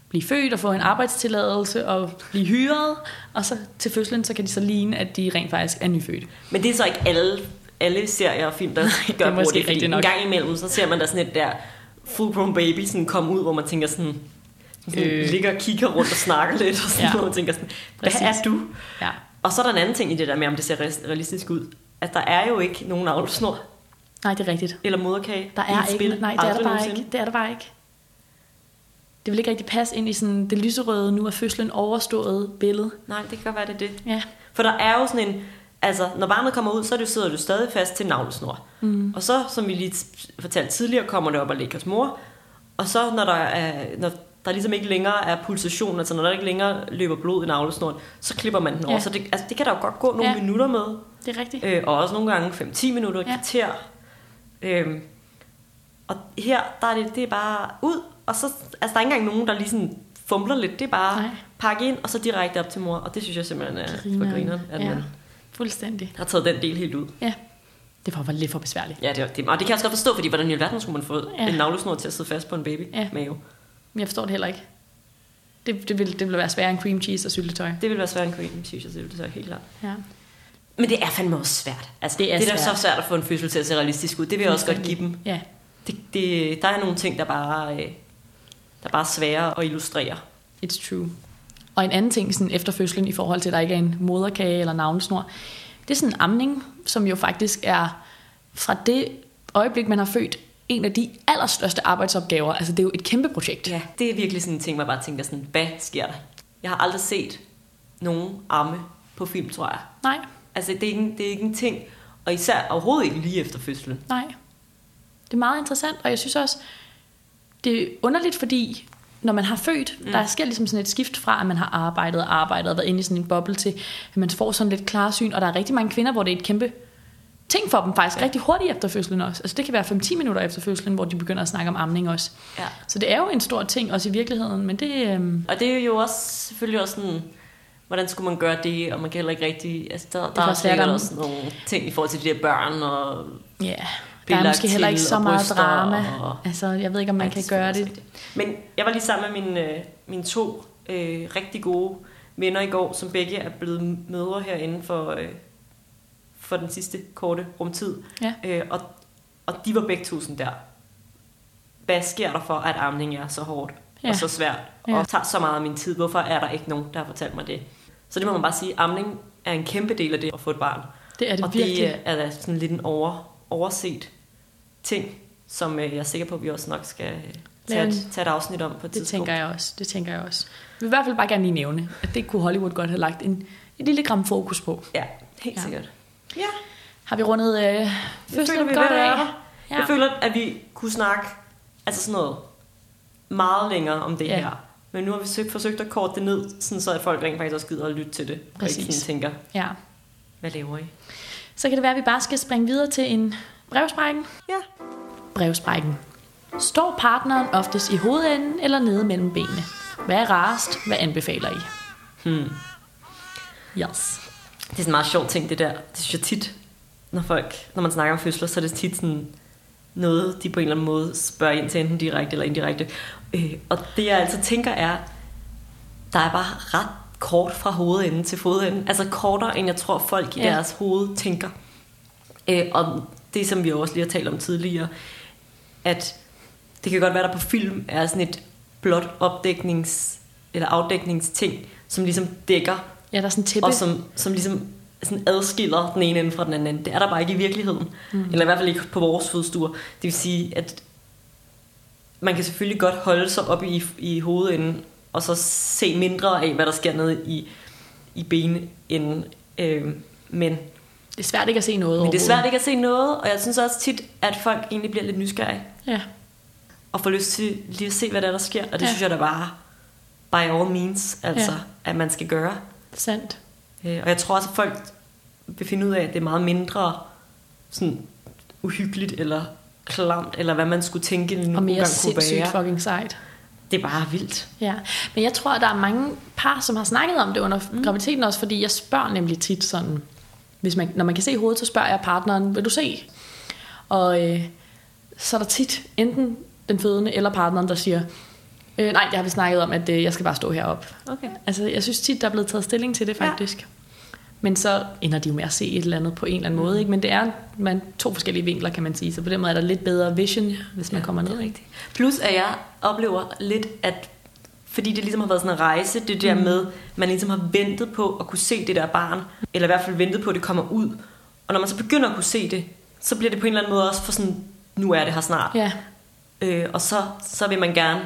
blive født og få en arbejdstilladelse og blive hyret, og så til fødslen, så kan de så ligne, at de rent faktisk er nyfødte. Men det er så ikke alle, alle serier og film, der det gør brug måske af det. Fordi rigtigt en nok. gang imellem, så ser man der sådan et der full grown baby sådan komme ud, hvor man tænker sådan, sådan øh. Ligger og kigger rundt og snakker lidt, og sådan, Ja. hvor man tænker sådan, hvad Præcis. er du? Ja. Og så er der en anden ting i det der med, om det ser realistisk ud. At der er jo ikke nogen avlsnor Nej, det er rigtigt. eller moderkage Der er ikke, spil. nej, det er der bare ikke. Det er der bare ikke. Det vil ikke rigtig passe ind i sådan det lyserøde, nu er fødslen overstået billede. Nej, det kan godt være, det er det. Ja, For der er jo sådan en... Altså, når barnet kommer ud, så er det, sidder du stadig fast til navlesnor. Mm. Og så, som vi lige fortalte tidligere, kommer det op og ligger hos mor. Og så, når der, er, når der ligesom ikke længere er pulsation, altså når der ikke længere løber blod i navlesnoren, så klipper man den over. Ja. Så det, altså, det kan der jo godt gå nogle Ja. minutter med. det er rigtigt. Øh, og også nogle gange 5-10 minutter, Ja. kvarter. Øhm, og her, der er det, det er bare ud, og så, altså der er ikke engang nogen, der lige sådan fumler lidt, det er bare Nej. pakke ind, og så direkte op til mor, og det synes jeg simpelthen er for Grineren. at Ja. man Fuldstændig. har taget den del helt ud. Ja. Det var lidt for besværligt. Ja, det, det, og det kan jeg også godt forstå, fordi hvordan i alverden skulle man få ja. en navlesnor til at sidde fast på en baby Ja. mave? Jeg forstår det heller ikke. Det, det, vil, det vil være sværere end cream cheese og syltetøj. Det ville være svært en cream, jeg, det er helt klart. Ja. Men det er fandme også svært. Altså, Det er det er svært. så svært at få en fødsel til at se realistisk ud. Det vil jeg også godt give dem. Ja, Det, det, der er nogle ting, der bare, øh, der bare er svære at illustrere. it's true. Og en anden ting sådan efter fødslen i forhold til, at der ikke er en moderkage eller navnesnor, det er sådan en amning, som jo faktisk er fra det øjeblik, man har født, en af de allerstørste arbejdsopgaver. Altså det er jo et kæmpe projekt. Ja, det er virkelig sådan en ting, man bare tænker sådan, hvad sker der? Jeg har aldrig set nogen amme på film, tror jeg. Nej, Altså, det er ikke, det er ikke en ting, og især overhovedet ikke lige efter fødslen. nej. Det er meget interessant, og jeg synes også, det er underligt, fordi når man har født, mm. der sker ligesom sådan et skift fra, at man har arbejdet og arbejdet og været inde i sådan en boble til, at man får sådan lidt klarsyn, og der er rigtig mange kvinder, hvor det er et kæmpe ting for dem faktisk, ja. rigtig hurtigt efter fødslen også. Altså det kan være 5-10 minutter efter fødslen, hvor de begynder at snakke om amning også. Ja. Så det er jo en stor ting også i virkeligheden, men det... Øhm, Og det er jo også selvfølgelig også sådan, hvordan skulle man gøre det, og man kan heller ikke rigtig, altså der, der kan er sikkert der- også nogle ting i forhold til de der børn, og ja, der er måske heller ikke så meget drama. og- Altså, jeg ved ikke, om man Ej, kan det gøre det. Men jeg var lige sammen med mine, øh, mine to øh, rigtig gode venner i går, som begge er blevet mødre herinde for, øh, for den sidste korte rumtid. Ja. Øh, og, og de var begge sådan der. Hvad sker der for, at amning er så hårdt Ja. og så svært, Ja. og tager så meget af min tid? Hvorfor er der ikke nogen, der har fortalt mig det? Så det må man bare sige, amning er en kæmpe del af det at få et barn. Det er det og virkelig. det er da sådan lidt en over, overset ting, som øh, jeg er sikker på, at vi også nok skal øh, tage et, tage et afsnit om på et Det tidspunkt. tænker jeg også. Det tænker jeg også. Jeg vil i hvert fald bare gerne lige nævne, at det kunne Hollywood godt have lagt en, en lille gram fokus på. Ja, helt ja. sikkert. Ja, Har vi rundet øh, jeg fødslen føler, vi er godt af? Ja. Jeg føler, at vi kunne snakke altså sådan noget meget længere om det Ja. her. Men nu har vi søgt, forsøgt at korte det ned, sådan så at folk rent faktisk også gider at lytte til det. Og ikke Præcis. tænker, ja. hvad laver I? Så kan det være, at vi bare skal springe videre til en brevsprækken. Ja. Brevsprækken. Står partneren oftest i hovedenden eller nede mellem benene? Hvad er rarest? Hvad anbefaler I? Hmm. Yes. Det er sådan en meget sjov ting, det der. Det synes jeg tit, når folk, når man snakker om fødsler, så er det tit sådan noget, de på en eller anden måde spørger ind til, enten direkte eller indirekte. Øh, og det jeg altid tænker er, der er bare ret kort fra hovedenden til fodenden. Altså kortere, end jeg tror folk i Ja. deres hoved tænker. Øh, og det, som vi også lige har talt om tidligere, at det kan godt være, der på film er sådan et blot opdæknings- eller afdækningsting, som ligesom dækker Ja, der er sådan tæppe. og som, som ligesom sådan adskiller den ene ende fra den anden. Det er der bare ikke i virkeligheden. Mm. Eller i hvert fald ikke på vores fødestuer. Det vil sige, at man kan selvfølgelig godt holde sig op i, i hovedenden, og så se mindre af, hvad der sker nede i, i benenden. Øh, men, Det er svært ikke at se noget men det er svært ikke at se noget, og jeg synes også tit, at folk egentlig bliver lidt nysgerrige, Ja, og får lyst til lige at se, hvad der, er, der sker. Og det Ja. synes jeg da bare, by all means, altså, ja. at man skal gøre. Sandt. Øh, Og jeg tror også, at folk vil finde ud af, at det er meget mindre sådan uhyggeligt eller klamt, eller hvad man skulle tænke, nu Og mere sindssygt fucking sejt. Det er bare vildt. Ja, men jeg tror, at der er mange par, som har snakket om det under mm. graviditeten også, fordi jeg spørger nemlig tit sådan, hvis man, når man kan se hovedet, så spørger jeg partneren, vil du se? Og øh, så er der tit enten den fødende eller partneren, der siger, øh, nej, jeg har vi snakket om, at øh, jeg skal bare stå heroppe. Okay. Altså, jeg synes tit, der er blevet taget stilling til det faktisk. Ja. Men så ender de jo med at se et eller andet på en eller anden måde. Ikke? Men det er man, to forskellige vinkler, kan man sige. Så på den måde er der lidt bedre vision, hvis man ja, kommer ned. Ikke? Plus at jeg oplever lidt, at fordi det ligesom har været sådan en rejse, det der mm. med, man ligesom har ventet på at kunne se det der barn, eller i hvert fald ventet på, at det kommer ud. Og når man så begynder at kunne se det, så bliver det på en eller anden måde også for sådan, nu er det her snart. Ja. Øh, og så, så vil man gerne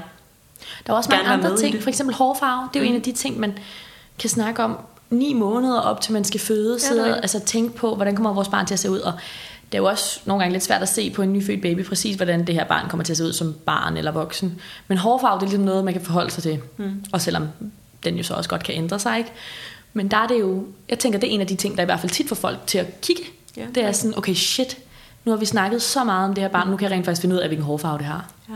Der er også mange andre ting, for eksempel hårfarve. Det er jo mm. en af de ting, man kan snakke om ni måneder op til man skal føde, sidde og altså, tænke på, hvordan kommer vores barn til at se ud. Og det er jo også nogle gange lidt svært at se på en nyfødt baby, præcis hvordan det her barn kommer til at se ud som barn eller voksen. Men hårfarve, det er ligesom noget, man kan forholde sig til. Mm. Og selvom den jo så også godt kan ændre sig, ikke? Men der er det jo, jeg tænker, det er en af de ting, der i hvert fald tit får folk til at kigge. Ja. Det er sådan, okay shit, nu har vi snakket så meget om det her barn, nu kan jeg rent faktisk finde ud af, hvilken hårfarve det har. Ja.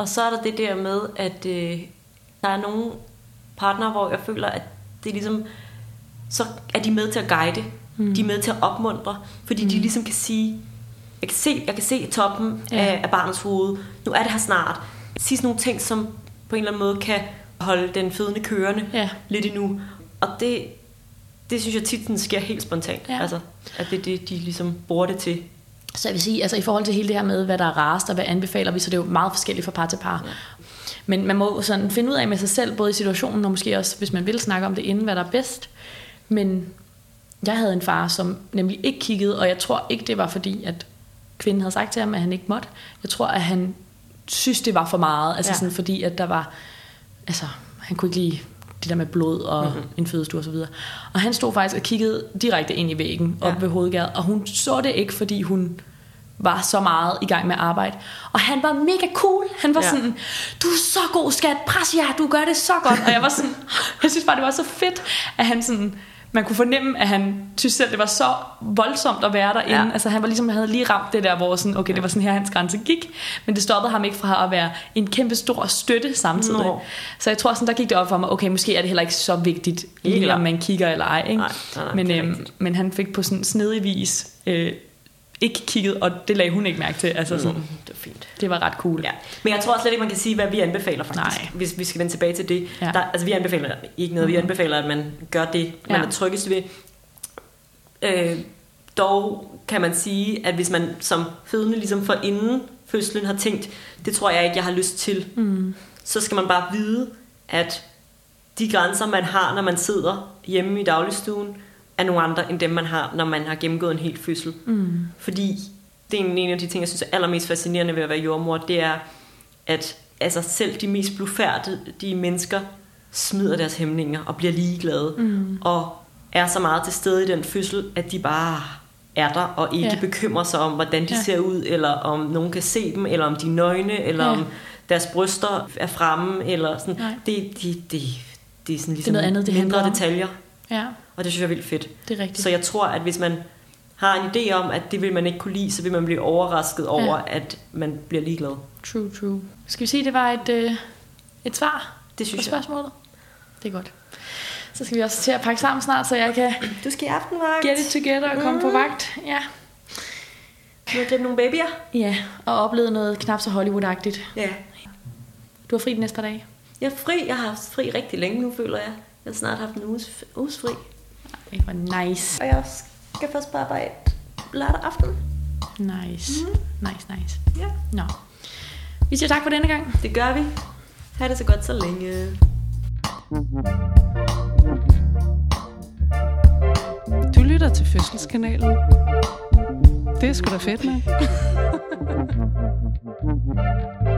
Og så er der det der med, at øh, der er nogle partner, hvor jeg føler, at det er ligesom, så er de med til at guide. Mm. De er med til at opmuntre, fordi mm. de ligesom kan sige, jeg kan se, jeg kan se toppen ja. af, af barnets hoved. Nu er det her snart. Sige sådan nogle ting, som på en eller anden måde kan holde den fødende kørende ja. lidt endnu. Og det, det synes jeg tit den sker helt spontant. Ja. Altså, at det er det, de ligesom bruger det til. Så jeg vil sige, altså i forhold til hele det her med, hvad der er rarest og hvad anbefaler vi, så det er jo meget forskelligt fra par til par. Ja. Men man må sådan finde ud af med sig selv, både i situationen og måske også, hvis man vil snakke om det inden, hvad der er bedst. Men jeg havde en far, som nemlig ikke kiggede, og jeg tror ikke, det var fordi, at kvinden havde sagt til ham, at han ikke måtte. Jeg tror, at han synes, det var for meget. Altså ja. sådan, fordi, at der var... Altså, han kunne ikke lide det der med blod og mm-hmm. en fødestue og så videre. Og han stod faktisk og kiggede direkte ind i væggen op ja. ved hovedgæret, og hun så det ikke, fordi hun var så meget i gang med at arbejde. Og han var mega cool. Han var ja. sådan, du er så god skat, pres ja, du gør det så godt. Og jeg var sådan, jeg synes bare, det var så fedt, at han sådan, man kunne fornemme, at han synes selv, det var så voldsomt at være derinde. Ja. Altså han var ligesom, han havde lige ramt det der, hvor sådan, okay, det var sådan her, hans grænse gik. Men det stoppede ham ikke fra at være en kæmpe stor støtte samtidig. Nå. Så jeg tror sådan, der gik det op for mig, okay, måske er det heller ikke så vigtigt, lige om man kigger eller ej. Ikke? Nej, nej, nej, men, øhm, men han fik på sådan snedig vis øh, ikke kigget, og det lagde hun ikke mærke til. Altså sådan, mm, det var fint. Det var ret cool. Ja. Men jeg tror slet ikke, man kan sige, hvad vi anbefaler faktisk, Nej. hvis vi skal vende tilbage til det. Ja. Der, altså vi anbefaler ikke noget, mm. vi anbefaler, at man gør det, man ja. er tryggest ved. Øh, dog kan man sige, at hvis man som fødende ligesom for inden fødslen har tænkt, det tror jeg ikke, jeg har lyst til, mm. så skal man bare vide, at de grænser, man har, når man sidder hjemme i dagligstuen, er nogle andre, end dem man har, når man har gennemgået en helt fødsel. Mm. Fordi det er en af de ting, jeg synes er allermest fascinerende ved at være jordmor, det er, at altså selv de mest blufærdige mennesker smider deres hæmninger og bliver ligeglade. Mm. Og er så meget til stede i den fødsel, at de bare er der og ikke ja. bekymrer sig om, hvordan de ja. ser ud, eller om nogen kan se dem, eller om de er nøgne, eller ja. om deres bryster er fremme, eller sådan. Det, det, det, det er sådan ligesom det er noget andet, det mindre detaljer. Ja. Og det synes jeg er vildt fedt. Det er rigtigt. Så jeg tror, at hvis man har en idé om, at det vil man ikke kunne lide, så vil man blive overrasket over, ja. at man bliver ligeglad. True, true. Skal vi sige, at det var et, øh, et svar det synes på spørgsmålet? Jeg. Det er godt. Så skal vi også til at pakke sammen snart, så jeg kan du skal i aftenvagt. get it together og komme mm. på vagt. Ja. Du har glemt nogle babyer? Ja, og oplevet noget knap så Hollywood-agtigt. Ja. Du har fri de næste par dage? Jeg er fri. Jeg har haft fri rigtig længe nu, føler jeg. Jeg har snart haft en uges, uges fri. Det var nice. Og jeg skal først på arbejde lørdag aften. Nice. Mm. Nice, nice. Ja. Nå. Vi siger tak for denne gang. Det gør vi. Ha' det så godt så længe. Du lytter til Fødselskanalen. Det er sgu da fedt, mand.